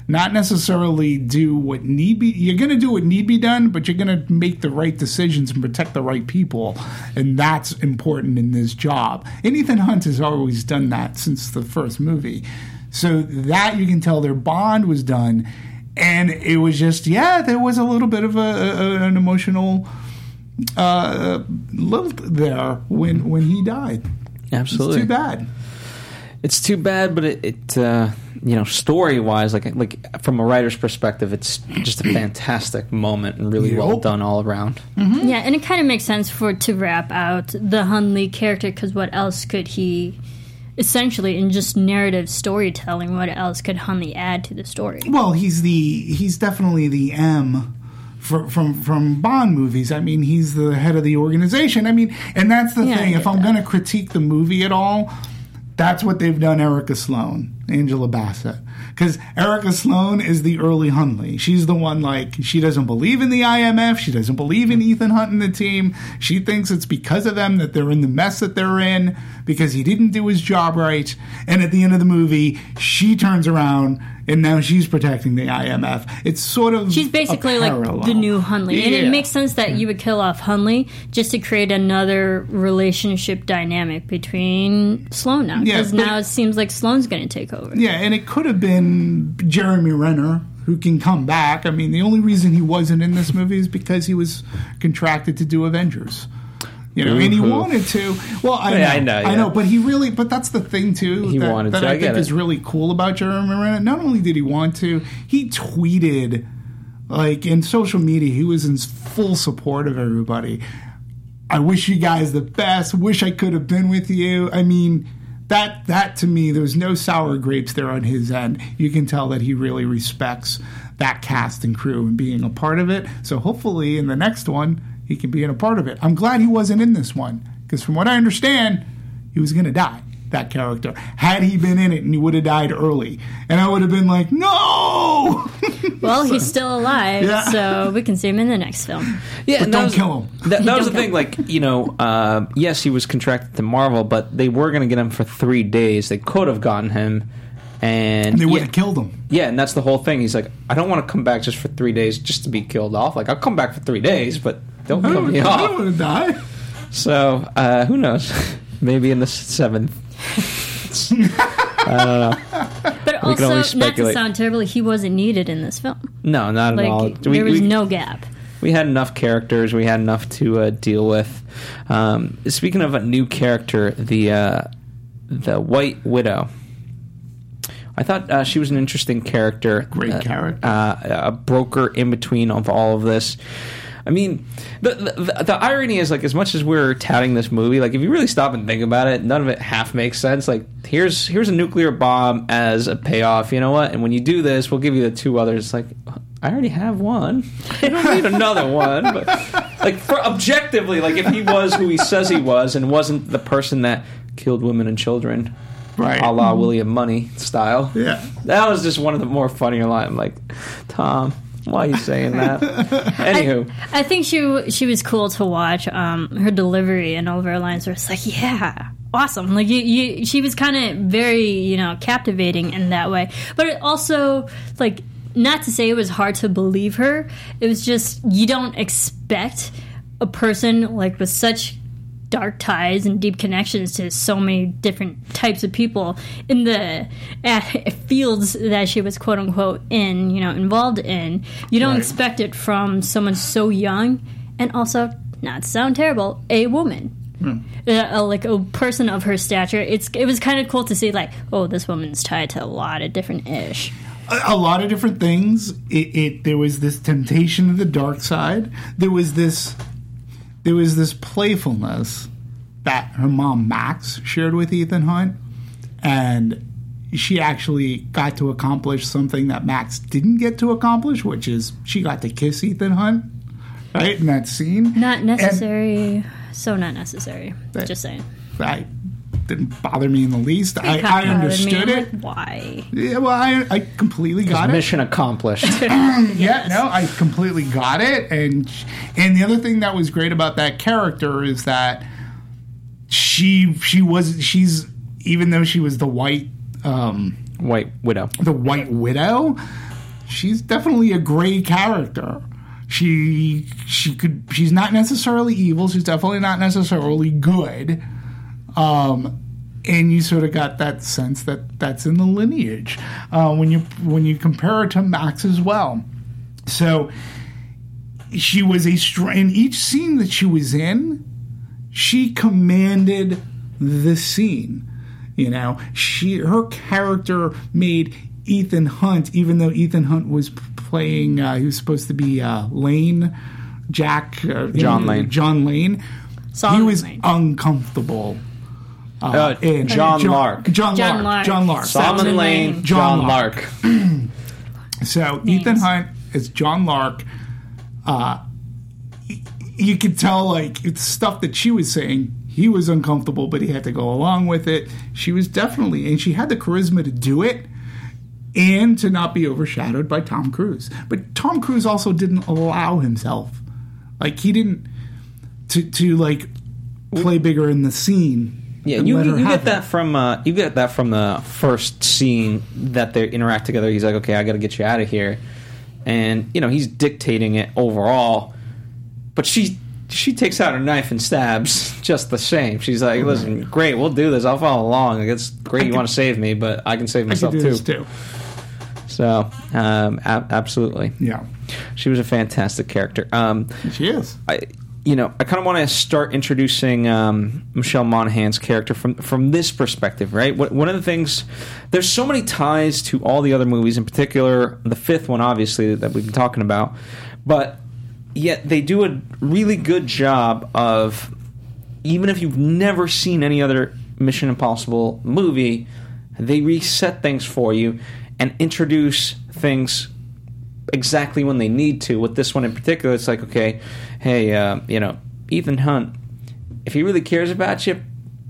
Not necessarily do what need be. You're going to do what need be done, but you're going to make the right decisions and protect the right people, and that's important in this job. And Ethan Hunt has always done that since the first movie, so that you can tell their bond was done, and it was just yeah, there was a little bit of a, a an emotional uh, lilt there when when he died. Absolutely. It's too bad. It's too bad, but it, it uh, you know, story wise, like like from a writer's perspective, it's just a fantastic moment and really well done all around. Yeah, and it kind of makes sense for to wrap out the Hunley character because what else could he, essentially, in just narrative storytelling, what else could Hunley add to the story? Well, he's the he's definitely the M from from from Bond movies. I mean, he's the head of the organization. I mean, and that's the Yeah, thing. If I'm going to critique the movie at all, that's what they've done. Erica Sloan, Angela Bassett, because Erica Sloan is the early Hunley. She's the one like she doesn't believe in the IMF. She doesn't believe in Ethan Hunt and the team. She thinks it's because of them that they're in the mess that they're in because he didn't do his job right. And at the end of the movie, she turns around and now she's protecting the IMF. It's sort of She's basically like the new Hunley, and it makes sense that you would kill off Hunley just to create another relationship dynamic between Sloan now, Yeah, because but- now it seems like Sloan's going to take over. Yeah, and it could have been Jeremy Renner who can come back. I mean, the only reason he wasn't in this movie is because he was contracted to do Avengers. You know, and he wanted to. Well, I know, Yeah, I know, I know, but he really. But that's the thing too. He that, wanted that to, I, I think get is really cool about Jeremy Renner. Not only did he want to, he tweeted like in social media. He was in full support of everybody. I wish you guys the best. Wish I could have been with you. I mean, that that to me, there was no sour grapes there on his end. You can tell that he really respects that cast and crew and being a part of it. So hopefully, in the next one, he can be in a part of it. I'm glad he wasn't in this one because, from what I understand, he was going to die. That character. Had he been in it, and he would have died early, and I would have been like, no. [LAUGHS] Well, he's still alive, Yeah. so we can see him in the next film. Yeah, But and that don't was- kill him. That, that [LAUGHS] was the Don't thing. Like you know, uh, yes, he was contracted to Marvel, but they were going to get him for three days. They could have gotten him, and, And they would yeah, have killed him. yeah, and that's the whole thing. He's like, I don't want to come back just for three days just to be killed off. Like I'll come back for three days, but don't I kill don't, me I don't want to die. So uh, who knows? [LAUGHS] Maybe in the seventh. But We can also, only not to speculate. sound terrible, he wasn't needed in this film. No, not at Like all. there was no gap. we had enough characters. We had enough to uh, deal with. Um, speaking of a new character, the uh, the White Widow. I thought uh, she was an interesting character. Great Uh, character. Uh, a broker in between of all of this. I mean, the, the the irony is like as much as we're touting this movie, like if you really stop and think about it, none of it half makes sense. Like here's here's a nuclear bomb as a payoff. You know what? And when you do this, we'll give you the two others. It's like I already have one. [LAUGHS] I don't need another one. But like for objectively, like if he was who he says he was and wasn't the person that killed women and children, Right. a la William Munny style. Yeah. That was just one of the more funnier lines. I'm like, Tom, why are you saying that? [LAUGHS] Anywho, I think she she was cool to watch. Um, her delivery and all of her lines were just like, yeah, awesome. Like you, you she was kind of very you know captivating in that way. But it also like not to say it was hard to believe her. It was just you don't expect a person like with such dark ties and deep connections to so many different types of people in the uh, fields that she was quote unquote in, you know, involved in. You don't Right. expect it from someone so young and also, not to sound terrible, a woman. Uh, uh, like a person of her stature, it's it was kind of cool to see like, oh, this woman's tied to a lot of different ish. a, a lot of different things. It, it there was this temptation of the dark side. There was this there was this playfulness that her mom Max shared with Ethan Hunt, and she actually got to accomplish something that Max didn't get to accomplish, which is she got to kiss Ethan Hunt, right in that scene. Not And necessary. so not necessary. Right. Just saying. that didn't bother me in the least. I, It I kinda me. understood it. like, Why? Yeah, well, I, I completely got it. mission accomplished. [CLEARS THROAT] Yeah, [LAUGHS] no, I completely got it, and and the other thing that was great about that character is that she she was she's even though she was the white um, White Widow. the White Widow, she's definitely a gray character. She she could she's not necessarily evil. She's definitely not necessarily good. Um, and you sort of got that sense that that's in the lineage uh, when you when you compare it to Max as well. So she was a str- in each scene that she was in, she commanded the scene. You know, she her character made Ethan Hunt, even though Ethan Hunt was playing, uh, he was supposed to be uh, Lane, Jack, uh, John Lane. John Lane. he was Lane. uncomfortable. Uh, in John Lark. John, John Lark. Lark. John Lark. Solomon Solomon Lane, Lane. John John Lark. [CLEARS THROAT] So Names. Ethan Hunt is John Lark. Uh, you could tell like it's stuff that she was saying. He was uncomfortable, but he had to go along with it. She was definitely, and she had the charisma to do it, and to not be overshadowed by Tom Cruise. But Tom Cruise also didn't allow himself, like he didn't, to to like play bigger in the scene. Yeah, you, you get that it. from uh, you get that from the first scene that they interact together. He's like, "Okay, I got to get you out of here," and you know he's dictating it overall. But she she takes out her knife and stabs [LAUGHS] just the same. She's like, "Listen, great, we'll do this. I'll follow along. Like, it's great you want to save me, but I can save myself do too." too. So, um, ab- absolutely, Yeah, she was a fantastic character. Um, she is. I, you know, I kind of want to start introducing um, Michelle Monaghan's character from from this perspective, right? One of the things, there's so many ties to all the other movies, in particular the fifth one, obviously that we've been talking about, but yet they do a really good job of, even if you've never seen any other Mission Impossible movie, they reset things for you and introduce things exactly when they need to. With this one in particular, it's like, okay, hey, uh, you know, Ethan Hunt, if he really cares about you,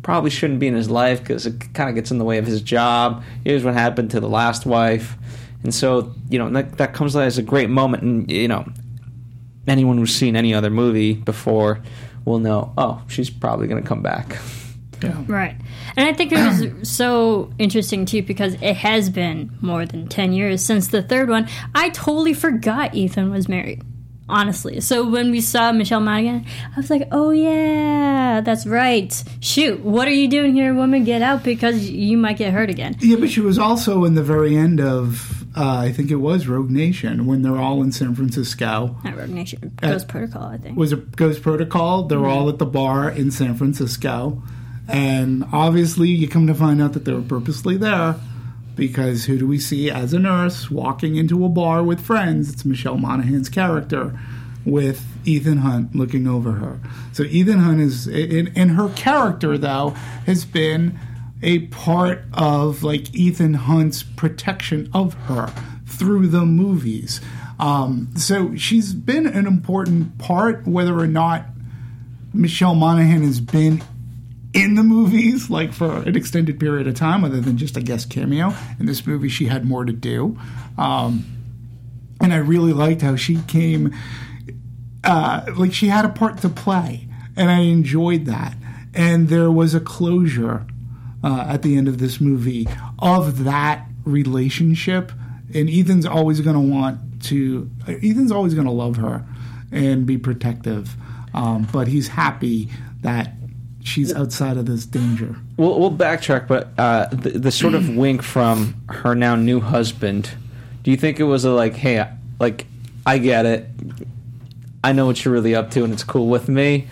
probably shouldn't be in his life because it kind of gets in the way of his job. Here's what happened to the last wife, and so you know that that comes as a great moment. And you know, anyone who's seen any other movie before will know. Oh, she's probably going to come back. Yeah. Right. And I think it was [CLEARS THROAT] so interesting too because it has been more than 10 years since the third one. I totally forgot Ethan was married. Honestly. So when we saw Michelle Monaghan, I was like, oh yeah, that's right. Shoot, what are you doing here, woman? Get out because you might get hurt again. Yeah, but she was also in the very end of, uh, I think it was Rogue Nation, when they're all in San Francisco. Not Rogue Nation. Ghost Protocol, I think. Was it Ghost Protocol? They're all at the bar in San Francisco. And obviously, you come to find out that they were purposely there because who do we see as a nurse walking into a bar with friends? It's Michelle Monaghan's character with Ethan Hunt looking over her. So Ethan Hunt is, in, in her character though, has been a part of like Ethan Hunt's protection of her through the movies. Um, so she's been an important part, whether or not Michelle Monaghan has been in the movies, like for an extended period of time, other than just a guest cameo. In this movie, she had more to do. Um, and I really liked how she came, uh, like she had a part to play, and I enjoyed that. And there was a closure uh, at the end of this movie of that relationship. And Ethan's always going to want to, Ethan's always going to love her and be protective. Um, but he's happy that she's outside of this danger. We'll, we'll backtrack, but uh, the, the sort of [CLEARS THROAT] wink from her now new husband. Do you think it was a like, hey, I- like I get it, I know what you're really up to, and it's cool with me,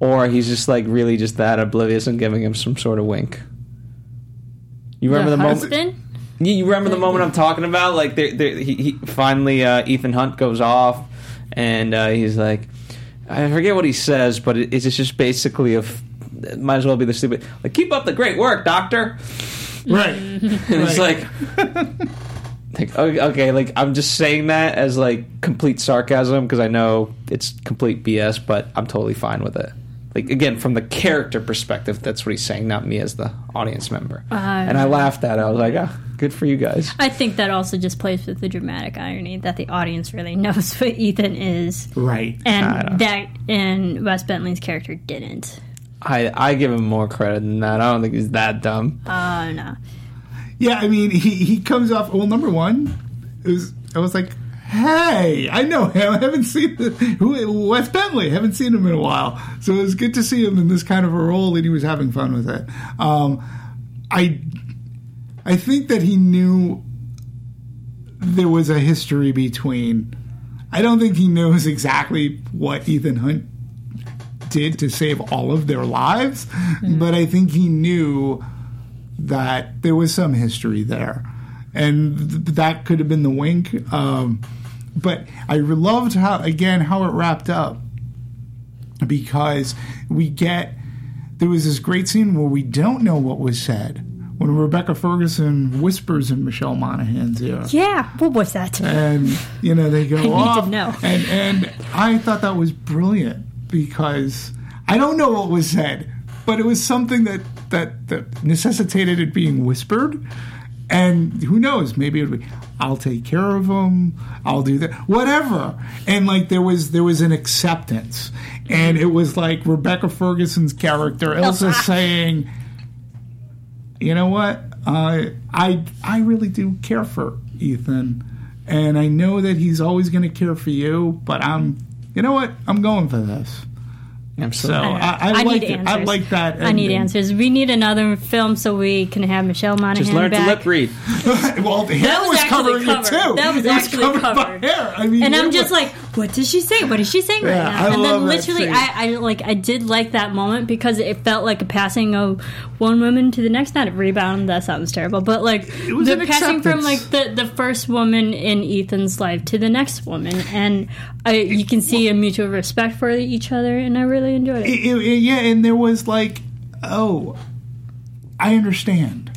or he's just like really just that oblivious and giving him some sort of wink? You remember the, the moment? husband? You, you remember the moment I'm talking about? Like, they they he, he finally uh, Ethan Hunt goes off, and uh, he's like, I forget what he says, but it, it's just basically a. f- it might as well be the stupid like keep up the great work, doctor. Right. [LAUGHS] And it's like, like okay, okay, like I'm just saying that as like complete sarcasm because I know it's complete BS, but I'm totally fine with it. Like again, from the character perspective, that's what he's saying, not me as the audience member. and I laughed at it. I was like, ah, good for you guys. I think that also just plays with the dramatic irony that the audience really [LAUGHS] knows what Ethan is. right. And that and Wes Bentley's character didn't. I I give him more credit than that. I don't think he's that dumb. Oh no. Yeah, I mean, he, he comes off. Well, number one, it was I was like, hey, I know him. I haven't seen the, who Wes Bentley. haven't seen him in a while, so it was good to see him in this kind of a role, and he was having fun with it. Um, I I think that he knew there was a history between. I don't think he knows exactly what Ethan Hunt did to save all of their lives, but I think he knew that there was some history there, and th- that could have been the wink. Um, but I loved how again how it wrapped up because we get there was this great scene where we don't know what was said when Rebecca Ferguson whispers in Michelle Monaghan's ear Yeah, what was that? and you know they go need to off, know. and and I thought that was brilliant because I don't know what was said, but it was something that that that necessitated it being whispered, and who knows, maybe it would be I'll take care of him, I'll do that, whatever, and like there was there was an acceptance, and it was like Rebecca Ferguson's character Ilsa saying you know what? I I I really do care for Ethan, and I know that he's always going to care for you. But I'm, you know what? I'm going for this. So Absolutely. I, I, I like need it. I like that. I need answers. We need another film so we can have Michelle Monaghan Just learn back. to lip read. [LAUGHS] well, the hair That was was, covering covered. it too. That was It actually covered by covered. hair. I mean, and I'm it just was- like, what does she say? What is she saying right now? I and then literally. I, I like, I did like that moment because it felt like a passing of one woman to the next. Not a rebound. That sounds terrible, but like was the passing from like the the first woman in Ethan's life to the next woman, and I, you can see a mutual respect for each other, and I really enjoyed it. it- it- yeah, and there was like, oh, I understand.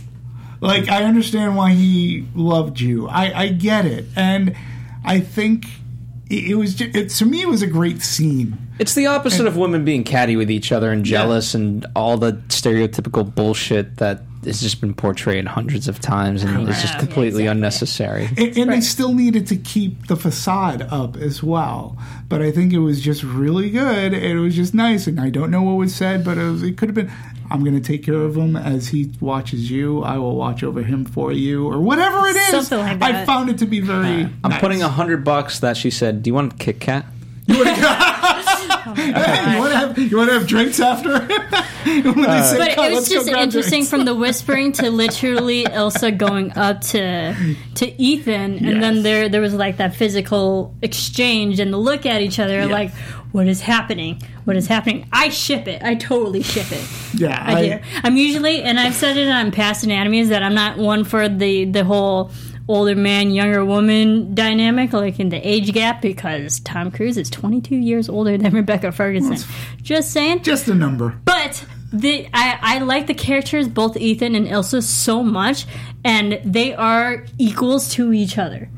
Like, I understand why he loved you. I, I get it. And I think it, was just, it, to me it was a great scene. It's the opposite of women being catty with each other and jealous and all the stereotypical bullshit that has just been portrayed hundreds of times and it's just Yeah, completely exactly. unnecessary. And, and they still needed to keep the facade up as well. But I think it was just really good. And it was just nice. And I don't know what was said, but it, was, it could have been I'm going to take care of him as he watches you. I will watch over him for you, or whatever it is. Something like I found it to be very. I'm nice. putting a hundred bucks that she said, Do you want a Kit Kat? You want to [LAUGHS] [LAUGHS] have you want to have drinks after? [LAUGHS] [LAUGHS] they But it was just interesting from the whispering to [LAUGHS] literally Ilsa going up to to Ethan, and then there there was like that physical exchange and the look at each other, like, what is happening? What is happening? I ship it. I totally ship it. Yeah, I, do. I'm usually, and I've said it on past anatomies that I'm not one for the the whole older man, younger woman dynamic, like in the age gap, because Tom Cruise is 22 years older than Rebecca Ferguson. Just saying. Just a number. But the I, I like the characters, both Ethan and Ilsa, so much, and they are equals to each other.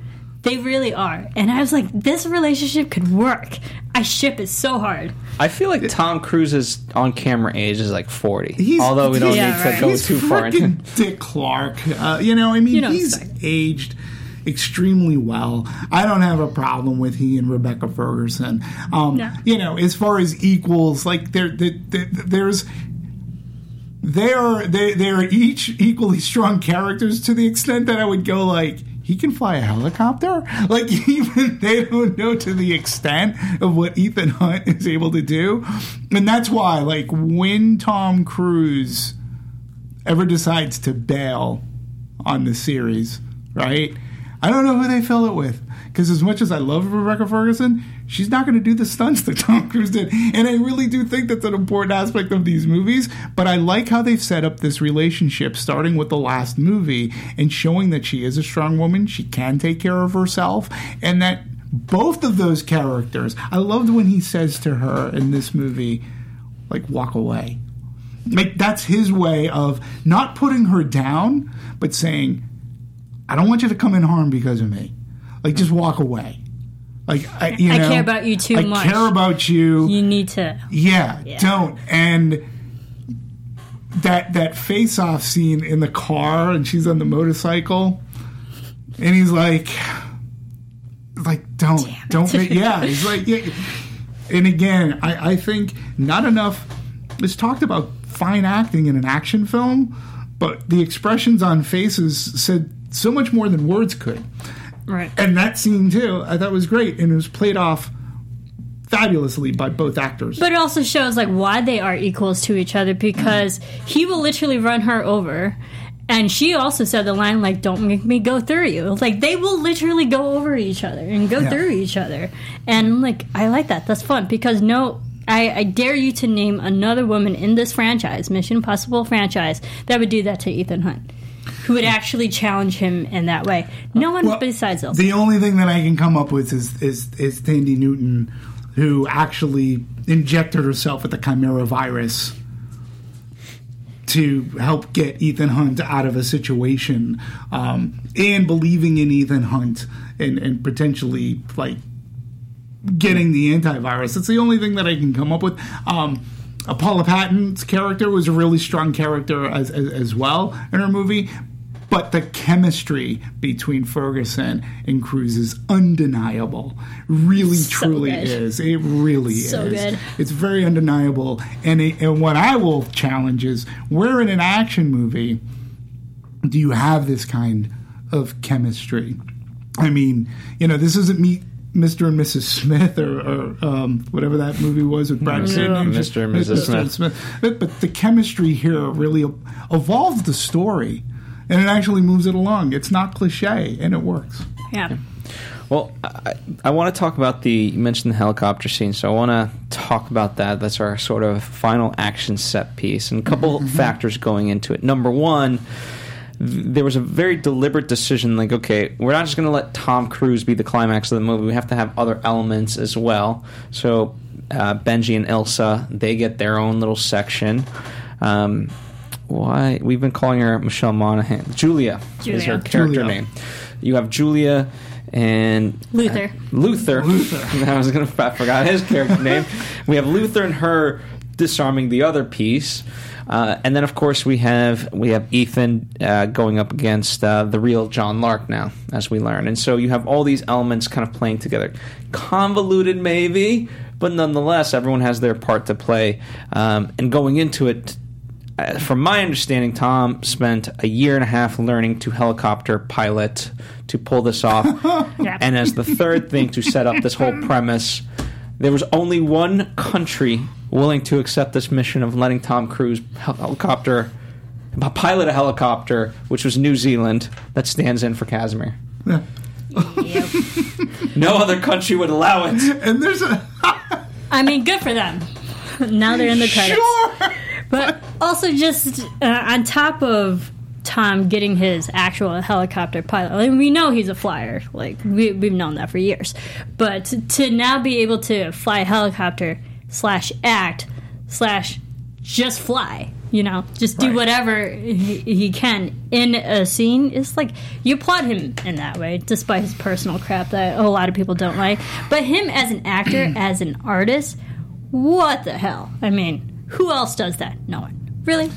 They really are. And I was like, this relationship could work. I ship it so hard. I feel like Tom Cruise's on camera age is like 40. He's- although we don't Yeah, need to right. go he's too far into Dick Clark. Uh, you know, I mean, You don't he's aged extremely well. I don't have a problem with he and Rebecca Ferguson. Um, No. You know, as far as equals, like there, there, there there's. They're they they're each equally strong characters to the extent that I would go like he can fly a helicopter like [LAUGHS] even they don't know to the extent of what Ethan Hunt is able to do and that's why like when Tom Cruise ever decides to bail on the series, right? I don't know who they fill it with. Because as much as I love Rebecca Ferguson, she's not going to do the stunts that Tom Cruise did. And I really do think that's an important aspect of these movies. But I like how they've set up this relationship, starting with the last movie and showing that she is a strong woman. She can take care of herself. And that both of those characters, I loved when he says to her in this movie, like, walk away like that's his way of not putting her down but saying i don't want you to come in harm because of me like just walk away like i, you I care about you too I much. I care about you, You need to. yeah, don't and that that face off scene in the car and she's on the motorcycle and he's like like don't don't make, [LAUGHS] yeah he's like yeah. and again I, I think not enough is talked about fine acting in an action film but the expressions on faces said so much more than words could Right. and that scene too i thought was great and it was played off fabulously by both actors But it also shows like why they are equals to each other because he will literally run her over. And she also said the line like "Don't make me go through you." Like they will literally go over each other and go Yeah. through each other, and like I like that. That's fun because no, I, I dare you to name another woman in this franchise, Mission Impossible franchise, that would do that to Ethan Hunt, who would actually challenge him in that way. No one Well, besides Ilsa. The only thing that I can come up with is is is Thandie Newton, who actually injected herself with the Chimera virus to help get Ethan Hunt out of a situation, um, and believing in Ethan Hunt and and potentially like getting the antivirus. It's the only thing that I can come up with. Um, Paula Patton's character was a really strong character as, as, as well in her movie, but the chemistry between Ferguson and Cruise is undeniable. Really, So truly good. is. It really So is. good. It's very undeniable. And it, and what I will challenge is, where in an action movie do you have this kind of chemistry? I mean, you know, this isn't Meet Mr. and Mrs. Smith or, or um, whatever that movie was with Brad Pitt. Mr. and Mrs. Smith. But, but the chemistry here really evolves the story, and it actually moves it along. It's not cliche, and it works. yeah. Well, I, I want to talk about the you mentioned the helicopter scene, so I want to talk about that. That's our sort of final action set piece, and a couple factors going into it. Number one, there was a very deliberate decision. Like, okay, we're not just going to let Tom Cruise be the climax of the movie. We have to have other elements as well. So uh, Benji and Ilsa, they get their own little section. Um, why we've been calling her Michelle Monaghan. Julia, is her character Julia. name. You have Julia and Luther. Luther. Luther. [LAUGHS] I was gonna. I forgot his character [LAUGHS] name. We have Luther and her disarming the other piece, uh, and then of course we have we have Ethan uh, going up against uh, the real John Lark now, as we learn. And so you have all these elements kind of playing together, convoluted maybe, but nonetheless everyone has their part to play. Um, and going into it, uh, Uh, from my understanding, Tom spent a year and a half learning to helicopter pilot to pull this off. [LAUGHS] Yeah. And as the third thing to set up this whole [LAUGHS] premise, there was only one country willing to accept this mission of letting Tom Cruise hel- helicopter pilot a helicopter, which was New Zealand. That stands in for Kashmir. Yep. No other country would allow it. [LAUGHS] And there's a I mean, good for them. now they're in the credits. sure. But also, just uh, on top of Tom getting his actual helicopter pilot, I mean, we know he's a flyer. Like we, we've known that for years. But to now be able to fly a helicopter slash act slash just fly, you know, just do Right. whatever he, he can in a scene is like you applaud him in that way, despite his personal crap that a lot of people don't like. But him as an actor, [CLEARS THROAT] as an artist, what the hell? I mean, who else does that? No one. Really?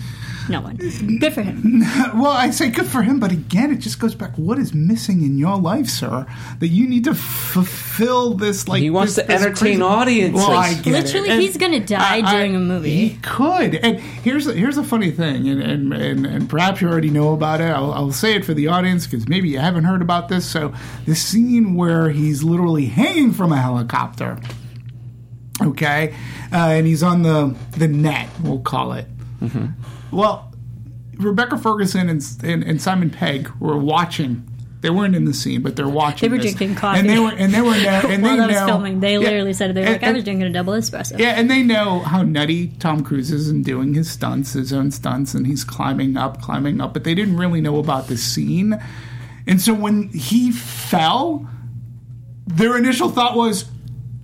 No one. Good for him. [LAUGHS] Well, I say good for him, but again, it just goes back. What is missing in your life, sir, that you need to fulfill this? Like He wants this- to this entertain crazy- audiences. Well, I get it. Literally, And he's gonna die I- I- during a movie. He could. And here's here's a funny thing, and and, and, and perhaps you already know about it. I'll, I'll say it for the audience because maybe you haven't heard about this. So the scene where he's literally hanging from a helicopter. Okay, uh, and he's on the the net. We'll call it. Mm-hmm. Well, Rebecca Ferguson and, and, and Simon Pegg were watching. They weren't in the scene, but they're watching. They were this. drinking coffee. and they were and they were now, [LAUGHS] and While they I was know, filming, they Yeah. literally said they were like, "I was drinking a double espresso." yeah, and they know how nutty Tom Cruise is and doing his stunts, his own stunts, and he's climbing up, climbing up, but they didn't really know about the scene. And so when he fell, their initial thought was,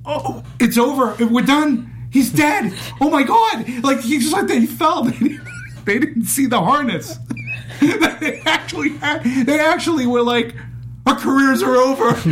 "Oh, it's over. We're done. He's dead. Oh my god!" Like he just like they fell. [LAUGHS] They didn't, see the harness. [LAUGHS] they actually had, they actually were like. Our careers are over. [LAUGHS]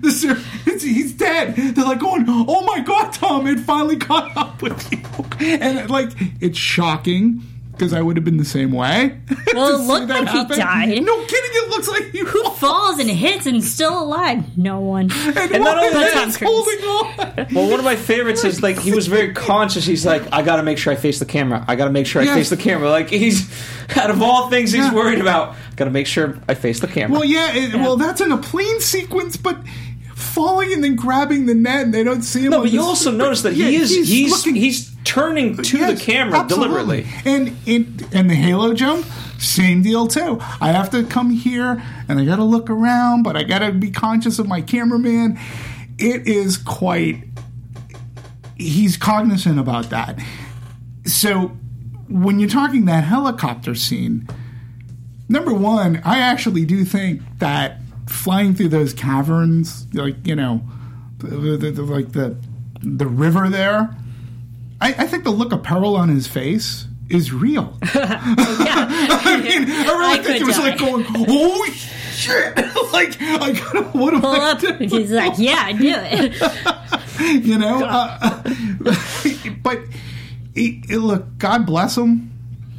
The it's- he's dead. They're like going, "Oh my god, Tom! It finally caught up with you." And like, it's shocking because I would have been the same way. [LAUGHS] Well, it see looked that like he died. No kidding. It looks like he Who falls and hits and still alive? No one. [LAUGHS] And, not one only that, them Tom is Cruise. holding on. [LAUGHS] Well, one of my favorites is like he was very conscious. He's like, I got to make sure I face the camera. I got to make sure I Yes. face the camera. Like he's out of all things he's Yeah. worried about, got to make sure I face the camera. Well, yeah, it, well, that's in a plane sequence, but falling and then grabbing the net, and they don't see him. no, but you also notice that Yeah, he is he's he's, looking- turning to Yes, the camera absolutely. deliberately. And in and the Halo jump, same deal too. I have to come here and I got to look around, but I got to be conscious of my cameraman. It is quite. He's cognizant about that. So when you're talking that helicopter scene, number one, I actually do think that flying through those caverns, like you know, the, the, the, like the the river there. I, I think the look of peril on his face is real. [LAUGHS] [LAUGHS] I mean, I really I think he was die. like going, "Oh shit!" [LAUGHS] like, I gotta, what am Pull I up. doing? He's like, "Yeah, I do it." you know. Uh, but he, he- look, God bless him.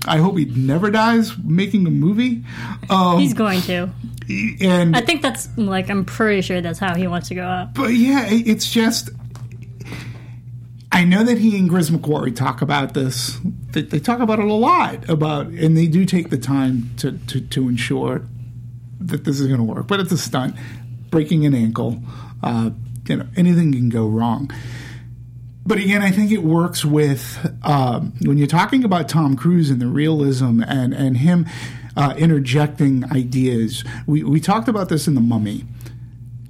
I hope he never dies making a movie. Um, He's going to. And I think that's like I'm pretty sure that's how he wants to go out. but yeah, it's just. I know that he and Chris McQuarrie talk about this. They, they talk about it a lot about, and they do take the time to to, to ensure that this is going to work. But it's a stunt, breaking an ankle. Uh, you know, anything can go wrong. But again, I think it works with um, when you're talking about Tom Cruise and the realism and and him uh, interjecting ideas. We we talked about this in the Mummy.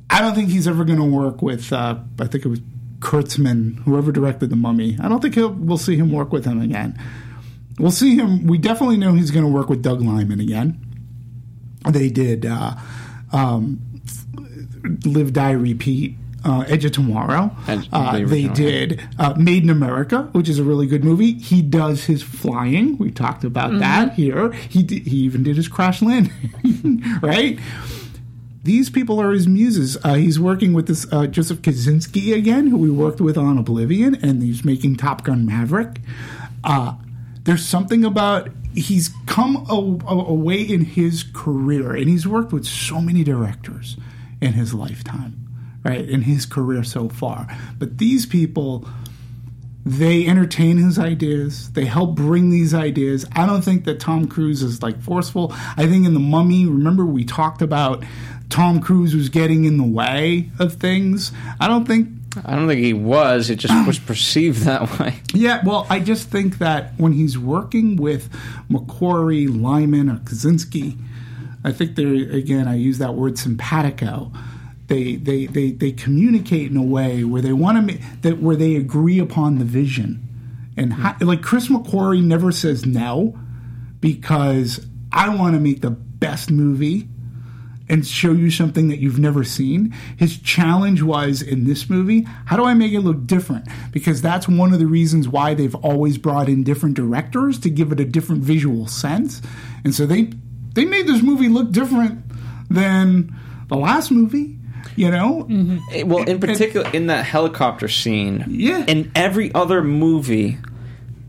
I don't think he's ever going to work with. Uh, I think it was Kurtzman, whoever directed the Mummy. I don't think we'll see him work with him again. We'll see him. We definitely know he's going to work with Doug Liman again. They did uh, um, Live, Die, Repeat uh, Edge of Tomorrow. Edge- uh, they did uh, Made in America, which is a really good movie. He does his flying. We talked about that here. He d- he even did his crash landing, [LAUGHS] right? These people are his muses. Uh, he's working with this uh, Joseph Kosinski again, who we worked with on Oblivion, and he's making Top Gun Maverick. Uh, there's something about he's come a, a, away in his career, and he's worked with so many directors in his lifetime, right? In his career so far, but these people they entertain his ideas. They help bring these ideas. I don't think that Tom Cruise is like forceful. I think in The Mummy, remember we talked about Tom Cruise was getting in the way of things. I don't think I don't think he was. It just was perceived that way. [LAUGHS] yeah, well, I just think that when he's working with McQuarrie, Liman, or Kosinski, I think they're again. I use that word simpatico. They they they they communicate in a way where they want to make that where they agree upon the vision, and how, hmm. like Chris McQuarrie never says no because I want to make the best movie and show you something that you've never seen. His challenge was in this movie, how do I make it look different? Because that's one of the reasons why they've always brought in different directors to give it a different visual sense. And so they they made this movie look different than the last movie, you know? Eh, Well, in particular, in that helicopter scene, Yeah. In every other movie,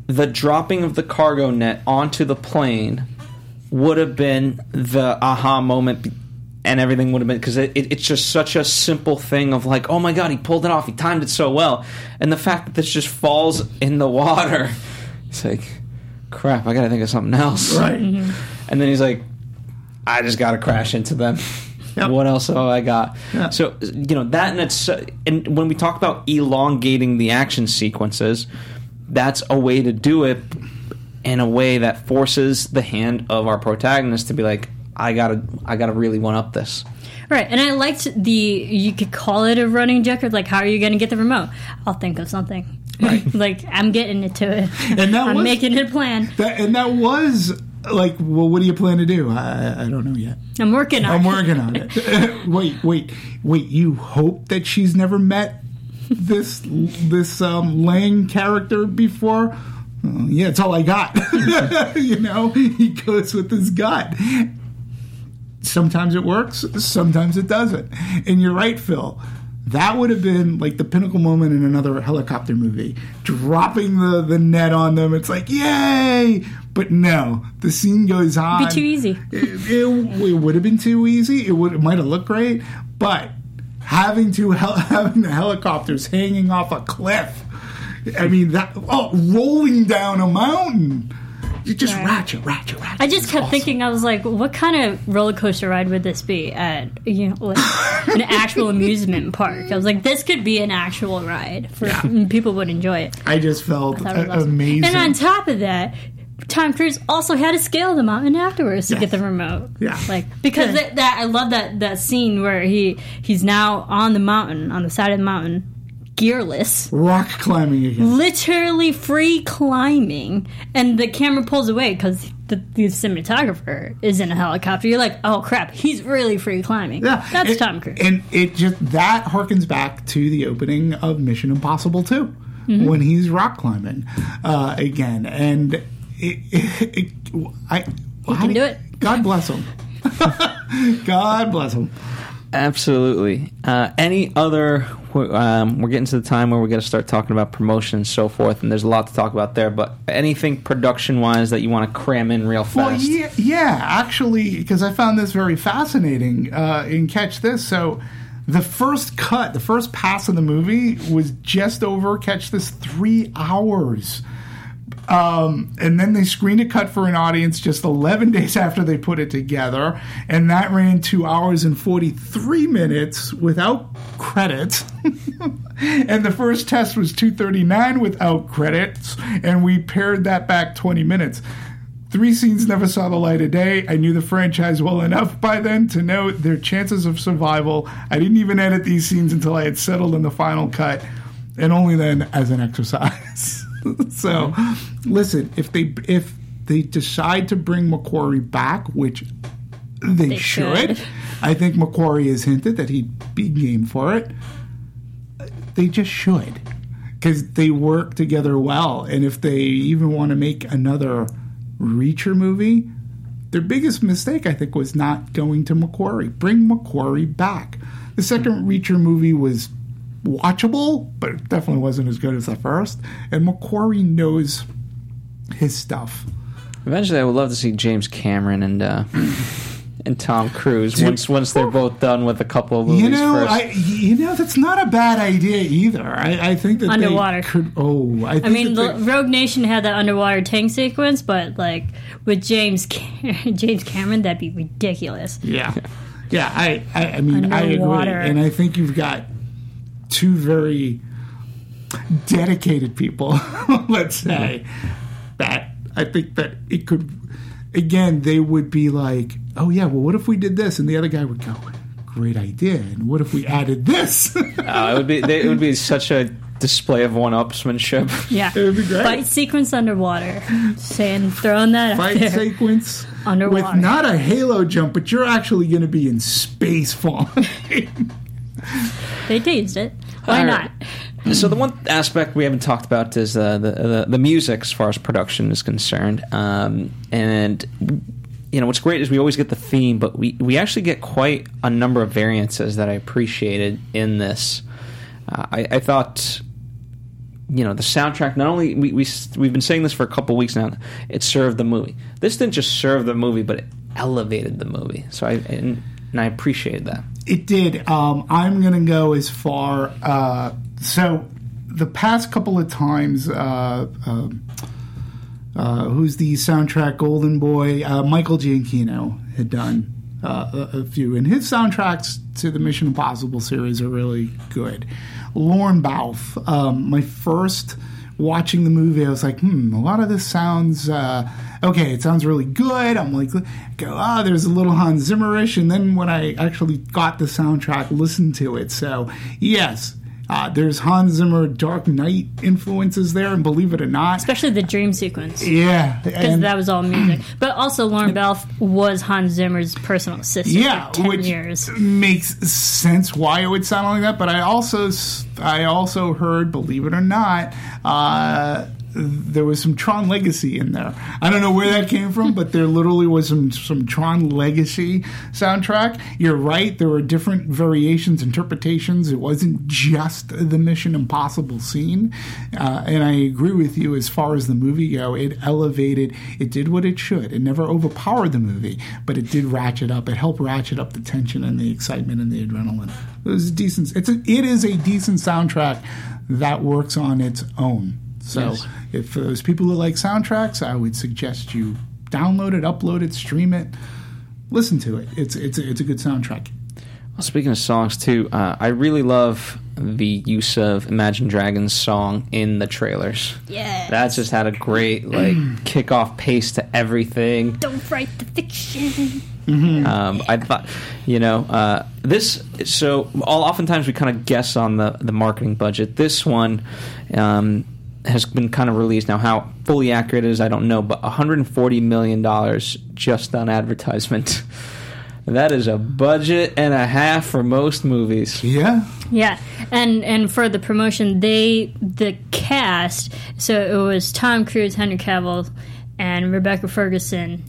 the dropping of the cargo net onto the plane would have been the aha moment, and everything would have been because it, it, it's just such a simple thing of like, oh my god, he pulled it off, he timed it so well, and the fact that this just falls in the water, it's like, crap, I got to think of something else, Right. And then he's like, I just got to crash into them. Yep. What else have I got? Yeah. So you know that, and it's and when we talk about elongating the action sequences, that's a way to do it in a way that forces the hand of our protagonist to be like, I gotta, I gotta really one up this. Right, and I liked the you could call it a running joke of like, how are you going to get the remote? I'll think of something. Right, [LAUGHS] like I'm getting it to it. And that I'm was- making it a plan. That, and that was like, well, what do you plan to do? I, I don't know yet. I'm working on. It. I'm it. working on it. [LAUGHS] wait, wait, wait. You hope that she's never met this this um, Lark character before? Oh, yeah, it's all I got. [LAUGHS] you know, he goes with his gut. Sometimes it works, sometimes it doesn't. And you're right, Phil. That would have been like the pinnacle moment in another helicopter movie. Dropping the, the net on them. It's like, yay! But no, the scene goes on. It'd Be too easy. It, it, it would have been too easy. It would it might have looked great, but having to hel- [LAUGHS] having the helicopters hanging off a cliff. I mean that oh rolling down a mountain. You just Right. ratchet, ratchet, ratchet. I just It's kept awesome. thinking, I was like, what kind of roller coaster ride would this be at you know like an actual [LAUGHS] amusement park? I was like, this could be an actual ride for and people would enjoy it. I just felt was a- awesome. amazing. And on top of that, Tom Cruise also had to scale the mountain afterwards to Yes. get the remote. Yeah. like because that, that I love that that scene where he he's now on the mountain on the side of the mountain, gearless, rock climbing again. literally free climbing, and the camera pulls away because the, the cinematographer is in a helicopter. You're like, oh crap, he's really free climbing. Yeah, that's and, Tom Cruise. and it just that harkens back to the opening of Mission Impossible 2 Mm-hmm. when he's rock climbing uh, again, and it, it, [LAUGHS] it, I He can do it. God bless him. [LAUGHS] God bless him. Absolutely. Uh, any other? Um, we're getting to the time where we're going to start talking about promotion and so forth, and there's a lot to talk about there. But anything production wise that you want to cram in real fast? Well, yeah, yeah actually, because I found this very fascinating. Uh, and catch this. So, the first cut, the first pass of the movie was just over. Catch this, three hours. Um, and then they screened a cut for an audience just 11 [LAUGHS] days after they put it together, and that ran two hours and 43 minutes without credits. [LAUGHS] and the first test was 239 without credits, and we pared that back 20 minutes. Three scenes never saw the light of day. I knew the franchise well enough by then to know their chances of survival. I didn't even edit these scenes until I had settled in the final cut, and only then as an [LAUGHS] exercise. [LAUGHS] so, listen, if they if they decide to bring McQuarrie back, which they, should, should. I think McQuarrie has hinted that he'd be game for it. they just should because they work together well. And if they even want to make another Reacher movie, their biggest mistake, I think, was not going to McQuarrie. Bring McQuarrie back. The second Reacher movie was watchable, but it definitely wasn't as good as the first. And McQuarrie knows his stuff. Eventually, I would love to see James Cameron and uh, [LAUGHS] and Tom Cruise once once they're both done with a couple of movies. You know, first. I, you know that's not a bad idea either. I, I think that they Underwater. could. Oh, I, think I mean, that the Rogue Nation had that underwater tank sequence, but like with James Cam- [LAUGHS] James Cameron, that'd be ridiculous. yeah, yeah. I, I, I mean, I agree, and I think you've got two very dedicated people. [LAUGHS] let's say that I think that it could. Again, they would be like, "Oh yeah, well, what if we did this?" And the other guy would go, "Great idea." And what if we added this? Uh, [LAUGHS] it would be they, it would be such a display of one-upsmanship. [LAUGHS] Yeah, It would be great. fight sequence underwater. Saying throwing that out fight there. sequence Underwater. with not a halo jump, but you're actually going to be in space falling. They teased it. Why not? So the one aspect we haven't talked about is uh, the, the the music as far as production is concerned, um, and you know what's great is we always get the theme, but we we actually get quite a number of variances that I appreciated in this. Uh, I, I thought. You know the soundtrack. Not only we we we've been saying this for a couple weeks now. It served the movie. This didn't just serve the movie, but it elevated the movie. So I and, and I appreciated that. It did. Um, I'm going to go as far. Uh, so the past couple of times, uh, um uh, who's the soundtrack golden boy? Uh, Michael Giacchino had done uh, a, a few, and his soundtracks to the Mission Impossible series are really good. Lorne Balfe, um, my first watching the movie, I was like, hmm, a lot of this sounds uh, okay. It sounds really good. I'm like, go, ah, there's a little Hans Zimmerish, and then when I actually got the soundtrack, listened to it. So yes. Uh, there's Hans Zimmer Dark Knight influences there, and believe it or not, Especially the dream sequence. yeah, Because that was all music. But also, Lorne Balfe was Hans Zimmer's personal assistant yeah, for 10 which years. makes sense why it would sound like that. But I also I also heard, believe it or not, uh, there was some Tron Legacy in there. I don't know where that came from, but there literally was some some Tron Legacy soundtrack. You're right; there were different variations, interpretations. It wasn't just the Mission Impossible scene, uh, and I agree with you as far as the movie go. It elevated. It did what it should. It never overpowered the movie, but it did ratchet up. It helped ratchet up the tension and the excitement and the adrenaline. It was decent. It's a, it is a decent soundtrack that works on its own. So, Yes. if for those people who like soundtracks, I would suggest you download it, upload it, stream it, listen to it. It's it's a, it's a good soundtrack. Well, speaking of songs too, uh, I really love the use of Imagine Dragons song in the trailers. Yeah. That just had a great like [CLEARS THROAT] kickoff pace to everything. Don't write the fiction. Um, I thought, you know, uh, this. So, all oftentimes we kind of guess on the the marketing budget. This one um, has been kind of released now. How fully accurate it is, I don't know, but 140 million dollars just on advertisement. [LAUGHS] That is a budget and a half for most movies. Yeah, Yeah, and and for the promotion, they the cast. So it was Tom Cruise, Henry Cavill, and Rebecca Ferguson,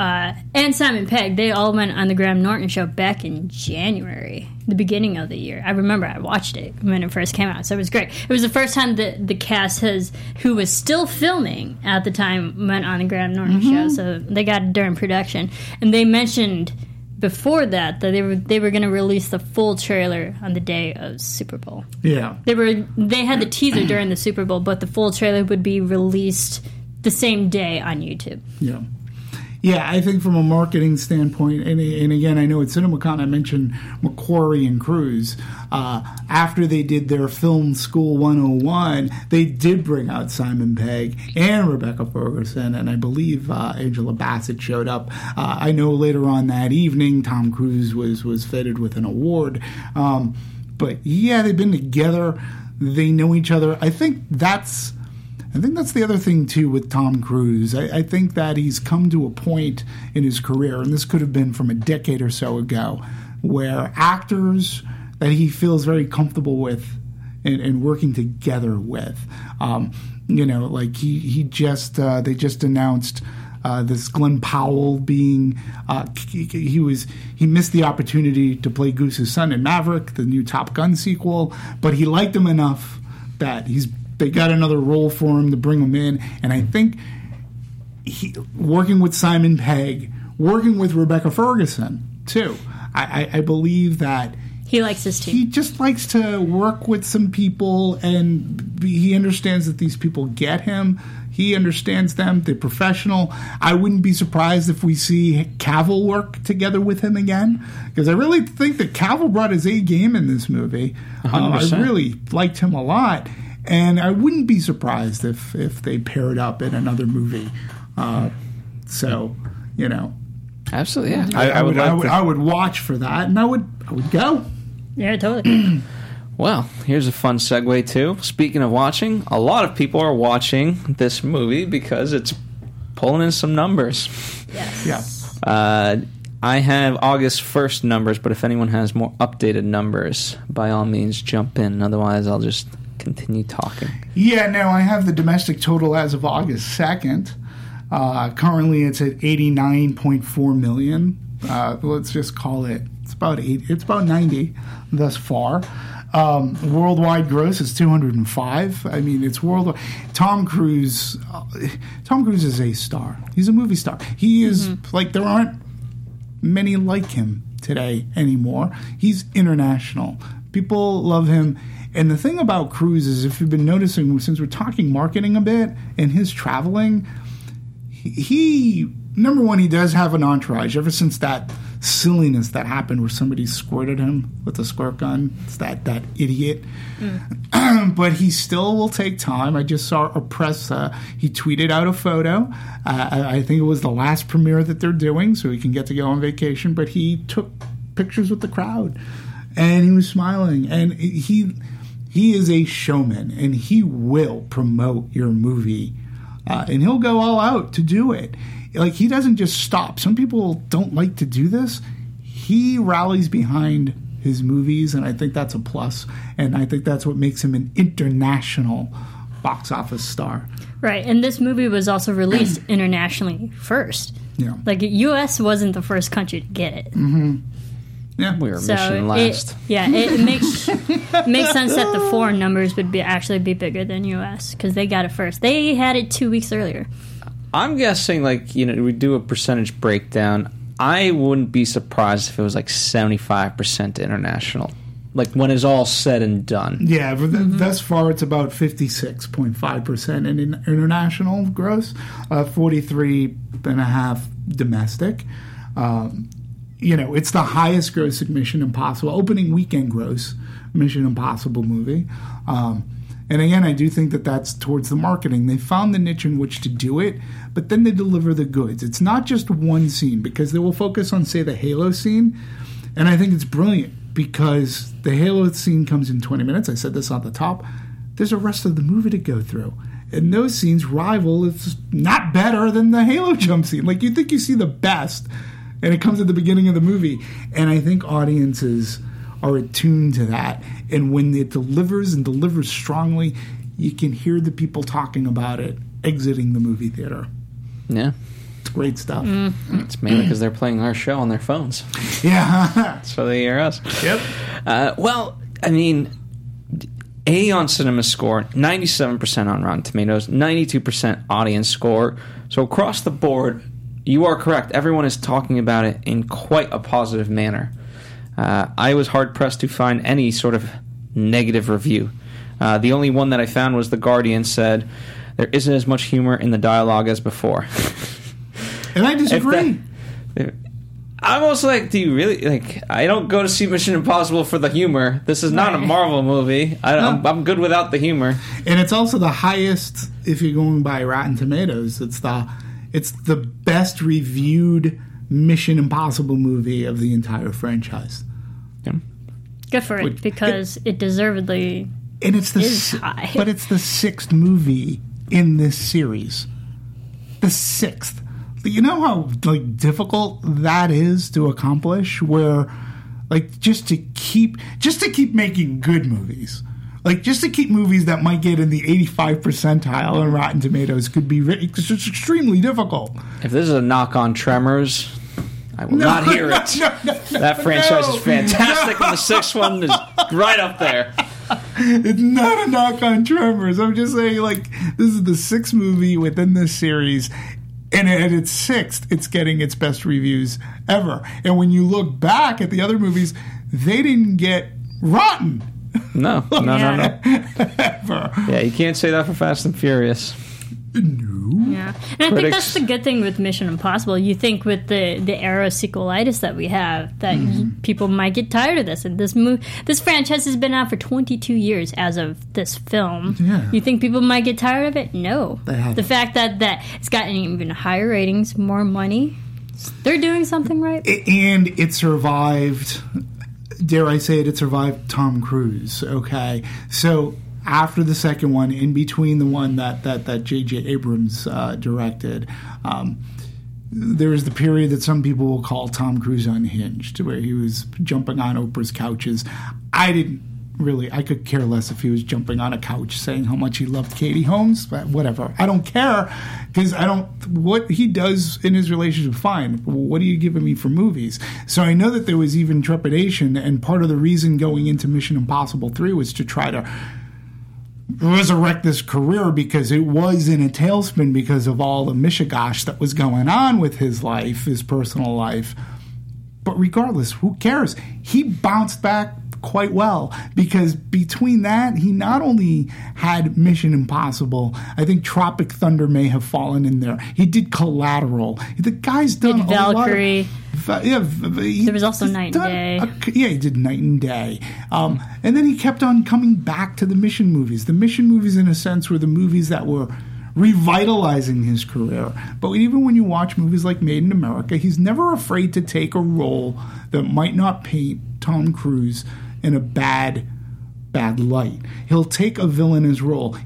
uh, and Simon Pegg. They all went on the Graham Norton show back in January, the beginning of the year. I remember I watched it when it first came out, so it was great. It was the first time that the cast has, who was still filming at the time, went on the Graham Norton show. Mm-hmm. So they got it during production, and they mentioned before that that they were they were going to release the full trailer on the day of Super Bowl. yeah. They were they had the teaser during the Super Bowl, but the full trailer would be released the same day on YouTube. Yeah. Yeah, I think from a marketing standpoint, and, and again, I know at CinemaCon I mentioned McQuarrie and Cruise. Uh, after they did their Film School 101, they did bring out Simon Pegg and Rebecca Ferguson, and I believe uh, Angela Bassett showed up. Uh, I know later on that evening, Tom Cruise was was fitted with an award. Um, but yeah, they've been together. They know each other. I think that's. I think that's the other thing too with Tom Cruise. I, I think that he's come to a point in his career, and this could have been from a decade or so ago, where actors that he feels very comfortable with and, and working together with. Um, you know, like he he just uh, they just announced. Uh, this Glen Powell being uh, he, he was he missed the opportunity to play Goose's son in Maverick, the new Top Gun sequel, but he liked him enough that he's they got another role for him to bring him in, and I think he, working with Simon Pegg, working with Rebecca Ferguson too. I, I, I believe that He likes his he just likes to work with some people and he understands that these people get him. He understands them. They're professional. I wouldn't be surprised if we see cavill work together with him again because i really think that cavill brought his a game in this movie. Um, i really liked him a lot and i wouldn't be surprised if if they paired up in another movie uh, so you know Absolutely, yeah. I, I would, I, would to- I would watch for that and i would i would go Yeah, totally. [CLEARS THROAT] Well, here's a fun segue too. Speaking of watching, a lot of people are watching this movie because it's pulling in some numbers. yes. yeah Uh, I have August 1st numbers, but if anyone has more updated numbers, by all means jump in. Otherwise, I'll just continue talking. Yeah, no, I have the domestic total as of August 2nd. Uh, currently, it's at 89.4 million. Uh, let's just call it. It's about eight. It's about 90 thus far. Um, worldwide gross is 205. I mean, it's worldwide. Tom Cruise. Uh, Tom Cruise is a star. He's a movie star. He is like there aren't many like him today anymore. He's international. People love him. And the thing about Cruise is, if you've been noticing, since we're talking marketing a bit and his traveling, he, number one, he does have an entourage. Ever since that silliness that happened where somebody squirted him with a squirt gun, it's that that idiot. [CLEARS THROAT] but he still will take time. I just saw a press. Uh, he tweeted out a photo. Uh, I, I think it was the last premiere that they're doing, so he can get to go on vacation. But he took pictures with the crowd, and he was smiling. And he he is a showman, and he will promote your movie, uh, and he'll go all out to do it. Like he doesn't just stop. Some people don't like to do this. He rallies behind his movies, and I think that's a plus. And I think that's what makes him an international box office star. Right, and this movie was also released [CLEARS THROAT] internationally first. Yeah, Like, U.S. wasn't the first country to get it. Yeah. We were So mission it, last. yeah, it [LAUGHS] makes makes sense that the foreign numbers would be actually be bigger than U.S. because they got it first. They had it two weeks earlier. I'm guessing, like, you know, we do a percentage breakdown. I wouldn't be surprised if it was like 75% international. Like, when it's all said and done. Yeah, but th- thus far it's about 56.5% in in international gross, uh, 43.5 domestic. Um, you know, it's the highest grossing Mission Impossible, opening weekend gross Mission Impossible movie. Um, and again, I do think that that's towards the marketing. They found the niche in which to do it, but then they deliver the goods. It's not just one scene because they will focus on, say, the Halo scene. And I think it's brilliant because the Halo scene comes in 20 minutes. I said this on the top. There's a rest of the movie to go through. And those scenes rival, it's not better than the Halo jump scene. Like, you think you see the best, and it comes at the beginning of the movie. And I think audiences are attuned to that. And when it delivers and delivers strongly, you can hear the people talking about it exiting the movie theater. Yeah. It's great stuff. It's mainly because they're playing our show on their phones. Yeah. [LAUGHS] So they hear us. yep. Uh, well, I mean, A on Cinema Score, 97% on Rotten Tomatoes, 92% audience score. So across the board, you are correct. Everyone is talking about it in quite a positive manner. Uh, I was hard pressed to find any sort of negative review. Uh, the only one that I found was The Guardian said, There isn't as much humor in the dialogue as before. [LAUGHS] And I disagree. that- I'm also like, do you really like? I don't go to see Mission Impossible for the humor. This is not a Marvel movie. I, I'm, I'm good without the humor. and it's also the highest if you're going by Rotten Tomatoes. It's the it's the best reviewed Mission Impossible movie of the entire franchise. Good for it because it deservedly. And it's the Is high. but it's the sixth movie in this series. The sixth. You know how like difficult that is to accomplish where like just to keep just to keep making good movies. Like just to keep movies that might get in the 85 percentile on Rotten Tomatoes could be it's extremely difficult. If this is a knock on Tremors, I will not hear no, it. no, no, no, that franchise no. is fantastic, and the sixth one is right up there. [LAUGHS] It's not a knock on Tremors. I'm just saying, like, this is the sixth movie within this series. And at its sixth, it's getting its best reviews ever. And when you look back at the other movies, they didn't get rotten [LAUGHS] No, no, no, Yeah. no. ever. Yeah, you can't say that for Fast and Furious. No. Yeah, and I think Critics- that's the good thing with Mission Impossible. You think with the the era of sequelitis that we have, that y- people might get tired of this. And this mo- this franchise has been out for 22 years as of this film. Yeah. You think people might get tired of it? No. They haven't. The fact that that it's gotten even higher ratings, more money, they're doing something right. and it survived dare i say it it survived tom cruise okay so after the second one in between the one that that that jj abrams uh, directed um, there was the period that some people will call Tom Cruise unhinged, where he was jumping on Oprah's couches. I didn't really, I could care less if he was jumping on a couch saying how much he loved Katie Holmes, but whatever. I don't care because I don't, what he does in his relationship, fine. What are you giving me for movies? So I know that there was even trepidation, and part of the reason going into Mission Impossible 3 was to try to resurrect this career because it was in a tailspin because of all the mishigash that was going on with his life, his personal life. But regardless, who cares? He bounced back quite well because between that, he not only had Mission Impossible, I think Tropic Thunder may have fallen in there. He did Collateral. The guy's done Did a lot of- Valkyrie. Yeah, he- There was also Knight and Day. a- yeah, he did Knight and Day. Um, and then he kept on coming back to the mission movies. The mission movies, in a sense, were the movies that were revitalizing his career. But even when you watch movies like Made in America, he's never afraid to take a role that might not paint Tom Cruise in a bad, bad light. He'll take a villainous role,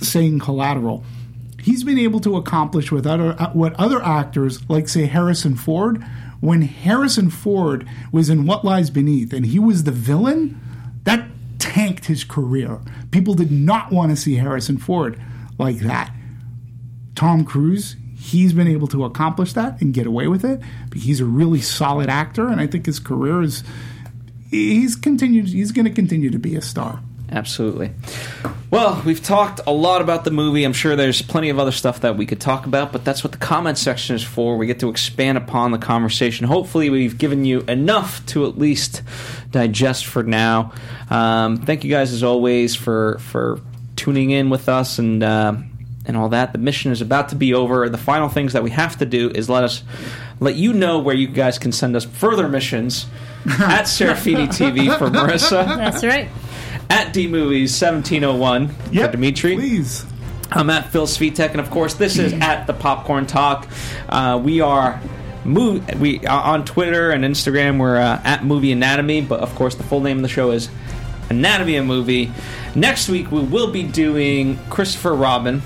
saying collateral. He's been able to accomplish with other uh, what other actors like say Harrison Ford. When Harrison Ford was in What Lies Beneath and he was the villain, that tanked his career. People did not want to see Harrison Ford like that. Tom Cruise, he's been able to accomplish that and get away with it. But he's a really solid actor, and I think his career is he's continued. He's going to continue to be a star. Absolutely. Well, we've talked a lot about the movie. I'm sure there's plenty of other stuff that we could talk about, but that's what the comment section is for. We get to expand upon the conversation. Hopefully, we've given you enough to at least digest for now. Um, thank you guys, as always, for for tuning in with us and. Uh, and all that. The mission is about to be over. The final things that we have to do is let us let you know where you guys can send us further missions [LAUGHS] at Serafini TV for Marissa That's right. at D Movies 1701 for Dimitri. please. I'm at Phil Svitek, and of course, this is [CLEARS THROAT] at the Popcorn Talk. Uh, we are. Mo- we uh, on Twitter and Instagram. We're uh, at Movie Anatomy, but of course, the full name of the show is Anatomy of a Movie. Next week, we will be doing Christopher Robin.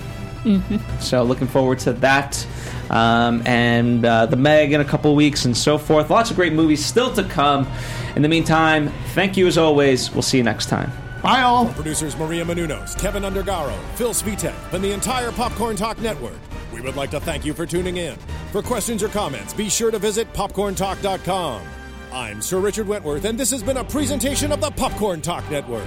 So, looking forward to that. Um, and uh, the Meg in a couple weeks and so forth. Lots of great movies still to come. In the meantime, thank you as always. We'll see you next time. Bye all. Producers Maria Menounos, Keven Undergaro, Phil Svitek, and the entire Popcorn Talk Network. We would like to thank you for tuning in. For questions or comments, be sure to visit popcorntalk.com. I'm Sir Richard Wentworth, and this has been a presentation of the Popcorn Talk Network.